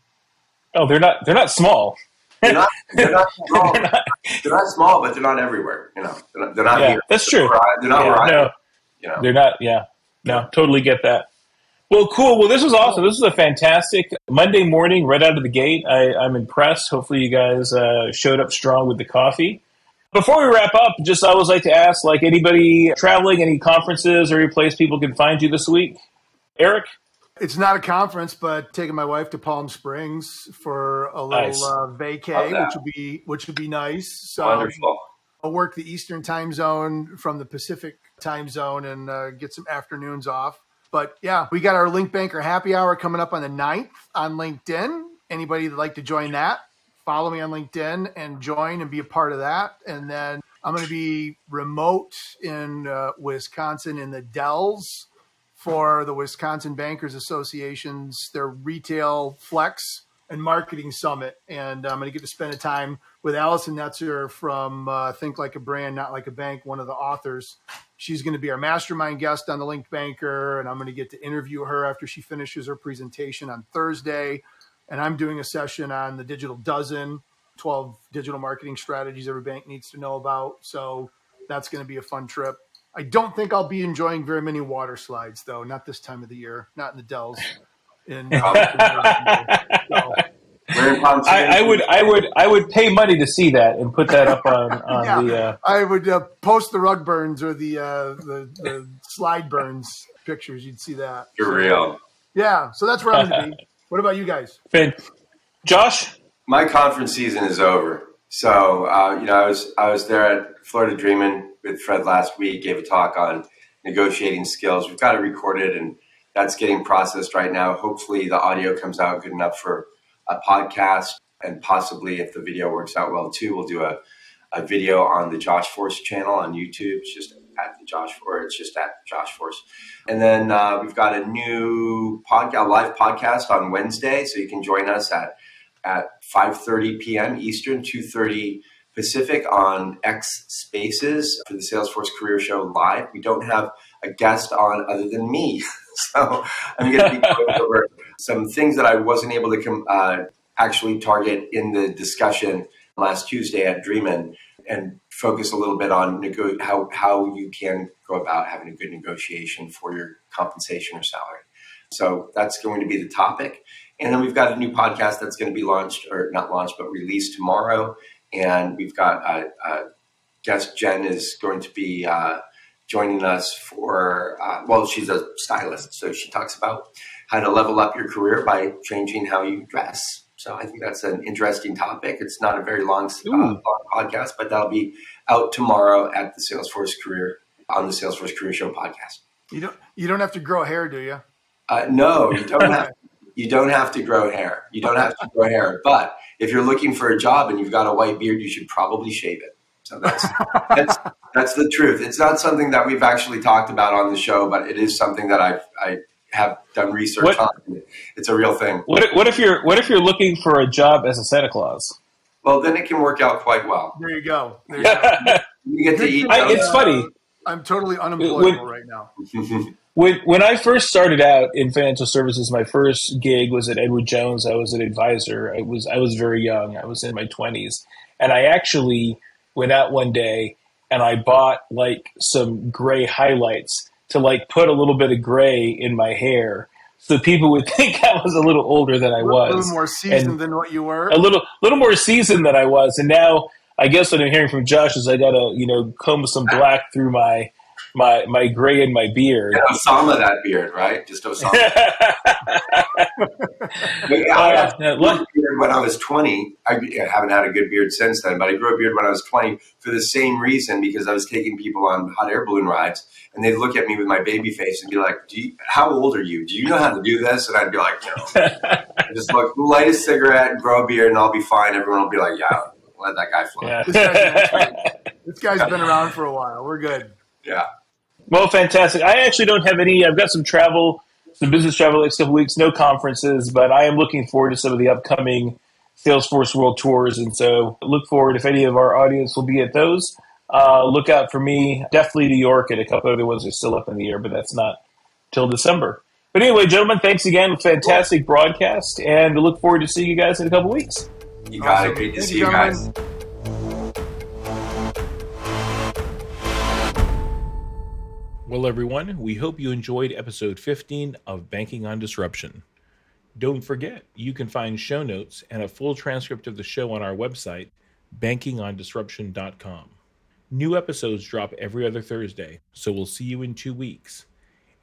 Oh, they're not they're not small. they're not, they're not small. They're not- They're not small, but they're not everywhere. You know, they're not, they're not yeah, here. that's true. They're not where I- they're not Yeah, where I no, live, you know. they're not. Yeah, no, totally get that. Well, cool. Well, this was awesome. This is a fantastic Monday morning, right out of the gate. I, I'm impressed. Hopefully, you guys uh, showed up strong with the coffee. Before we wrap up, just I always like to ask, like anybody traveling, any conferences or any place people can find you this week? Eric? It's not a conference, but taking my wife to Palm Springs for a little Nice. uh, vacay, which would be which would be nice. So Wonderful. I'll work the Eastern time zone from the Pacific time zone and uh, get some afternoons off. But yeah, we got our Link Banker happy hour coming up on the 9th on LinkedIn. Anybody that'd like to join that, follow me on LinkedIn and join and be a part of that. And then I'm going to be remote in uh, Wisconsin in the Dells for the Wisconsin Bankers Association's their retail flex and marketing summit. And I'm going to get to spend a time with Allison Netzer from uh, Think Like a Brand, Not Like a Bank, one of the authors. She's going to be our mastermind guest on the Linked Banker, and I'm going to get to interview her after she finishes her presentation on Thursday. And I'm doing a session on the Digital Dozen, 12 digital marketing strategies every bank needs to know about. So that's going to be a fun trip. I don't think I'll be enjoying very many water slides, though. Not this time of the year. Not in the Dells. In, uh, so, We're I, I would, I would, I would pay money to see that and put that up on, on Yeah. the. Uh, I would uh, post the rug burns or the, uh, the the slide burns pictures. You'd see that. You're real. Yeah. So that's where I'm going to be. What about you guys? Finn, Josh, my conference season is over. So uh, you know, I was I was there at Florida Dreamin' with Fred last week. Gave a talk on negotiating skills. We've got it recorded, and that's getting processed right now. Hopefully, the audio comes out good enough for a podcast, and possibly if the video works out well too, we'll do a a video on the Josh Force channel on YouTube. It's just at the Josh, Force. it's just at Josh Force. And then uh, we've got a new podcast, live podcast on Wednesday, so you can join us at at 5:30 p.m. Eastern, 2:30 Pacific on X Spaces for the Salesforce Career Show live. We don't have a guest on other than me, so I'm going to be going over some things that I wasn't able to com- uh, actually target in the discussion last Tuesday at Dreamin' and focus a little bit on nego- how, how you can go about having a good negotiation for your compensation or salary. So that's going to be the topic. And then we've got a new podcast that's going to be launched, or not launched, but released tomorrow. And we've got uh, uh, guest Jen is going to be uh, joining us for, uh, well, she's a stylist. So she talks about how to level up your career by changing how you dress. So I think that's an interesting topic. It's not a very long, uh, long podcast, but that'll be out tomorrow at the Salesforce Career on the Salesforce Career Show podcast. You don't you don't have to grow hair, do you? Uh, no, you don't have. You don't have to grow hair. You don't have to grow hair. But if you're looking for a job and you've got a white beard, you should probably shave it. So that's that's that's the truth. It's not something that we've actually talked about on the show, but it is something that I've I have done research What- on. It's a real thing. What if, what if you're what if you're looking for a job as a Santa Claus? Well, then it can work out quite well. There you go. There you go. You get to eat. I- it's funny. Uh, I'm totally unemployable When- right now. When when I first started out in financial services, my first gig was at Edward Jones. I was an advisor. I was I was very young. I was in my twenties, and I actually went out one day and I bought like some gray highlights to like put a little bit of gray in my hair, so people would think I was a little older than I was. little more seasoned And- than what you were. a little little more seasoned than I was, and now I guess what I'm hearing from Josh is I gotta you know comb some black through my my my gray in my beard. And Osama that beard, right? Just Osama. But yeah, I Uh, had yeah, a look- beard when I was 20. I, I haven't had a good beard since then, but I grew a beard when I was 20 for the same reason because I was taking people on hot air balloon rides and they'd look at me with my baby face and be like, do you, How old are you? Do you know how to do this? And I'd be like, "No." just look, light a cigarette, grow a beard, and I'll be fine. Everyone will be like, Yeah, let that guy fly. yeah. This guy's been around for a while. We're good. Yeah. Well, fantastic. I actually don't have any. I've got some travel, some business travel next couple weeks. No conferences, but I am looking forward to some of the upcoming Salesforce World Tours, and so look forward if any of our audience will be at those. Uh, look out for me. Definitely New York, and a couple other ones are still up in the air, but that's not till December. But anyway, gentlemen, thanks again. Fantastic broadcast, and we look forward to seeing you guys in a couple weeks. You got Awesome. it. Great to Thank see you, you guys. Well, everyone, we hope you enjoyed episode 15 of Banking on Disruption. Don't forget, you can find show notes and a full transcript of the show on our website, bankingondisruption.com. New episodes drop every other Thursday, so we'll see you in two weeks.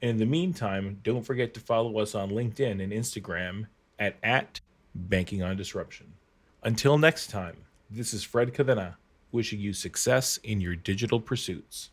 And in the meantime, don't forget to follow us on LinkedIn and Instagram at, at Banking on Disruption. Until next time, this is Fred Cadena wishing you success in your digital pursuits.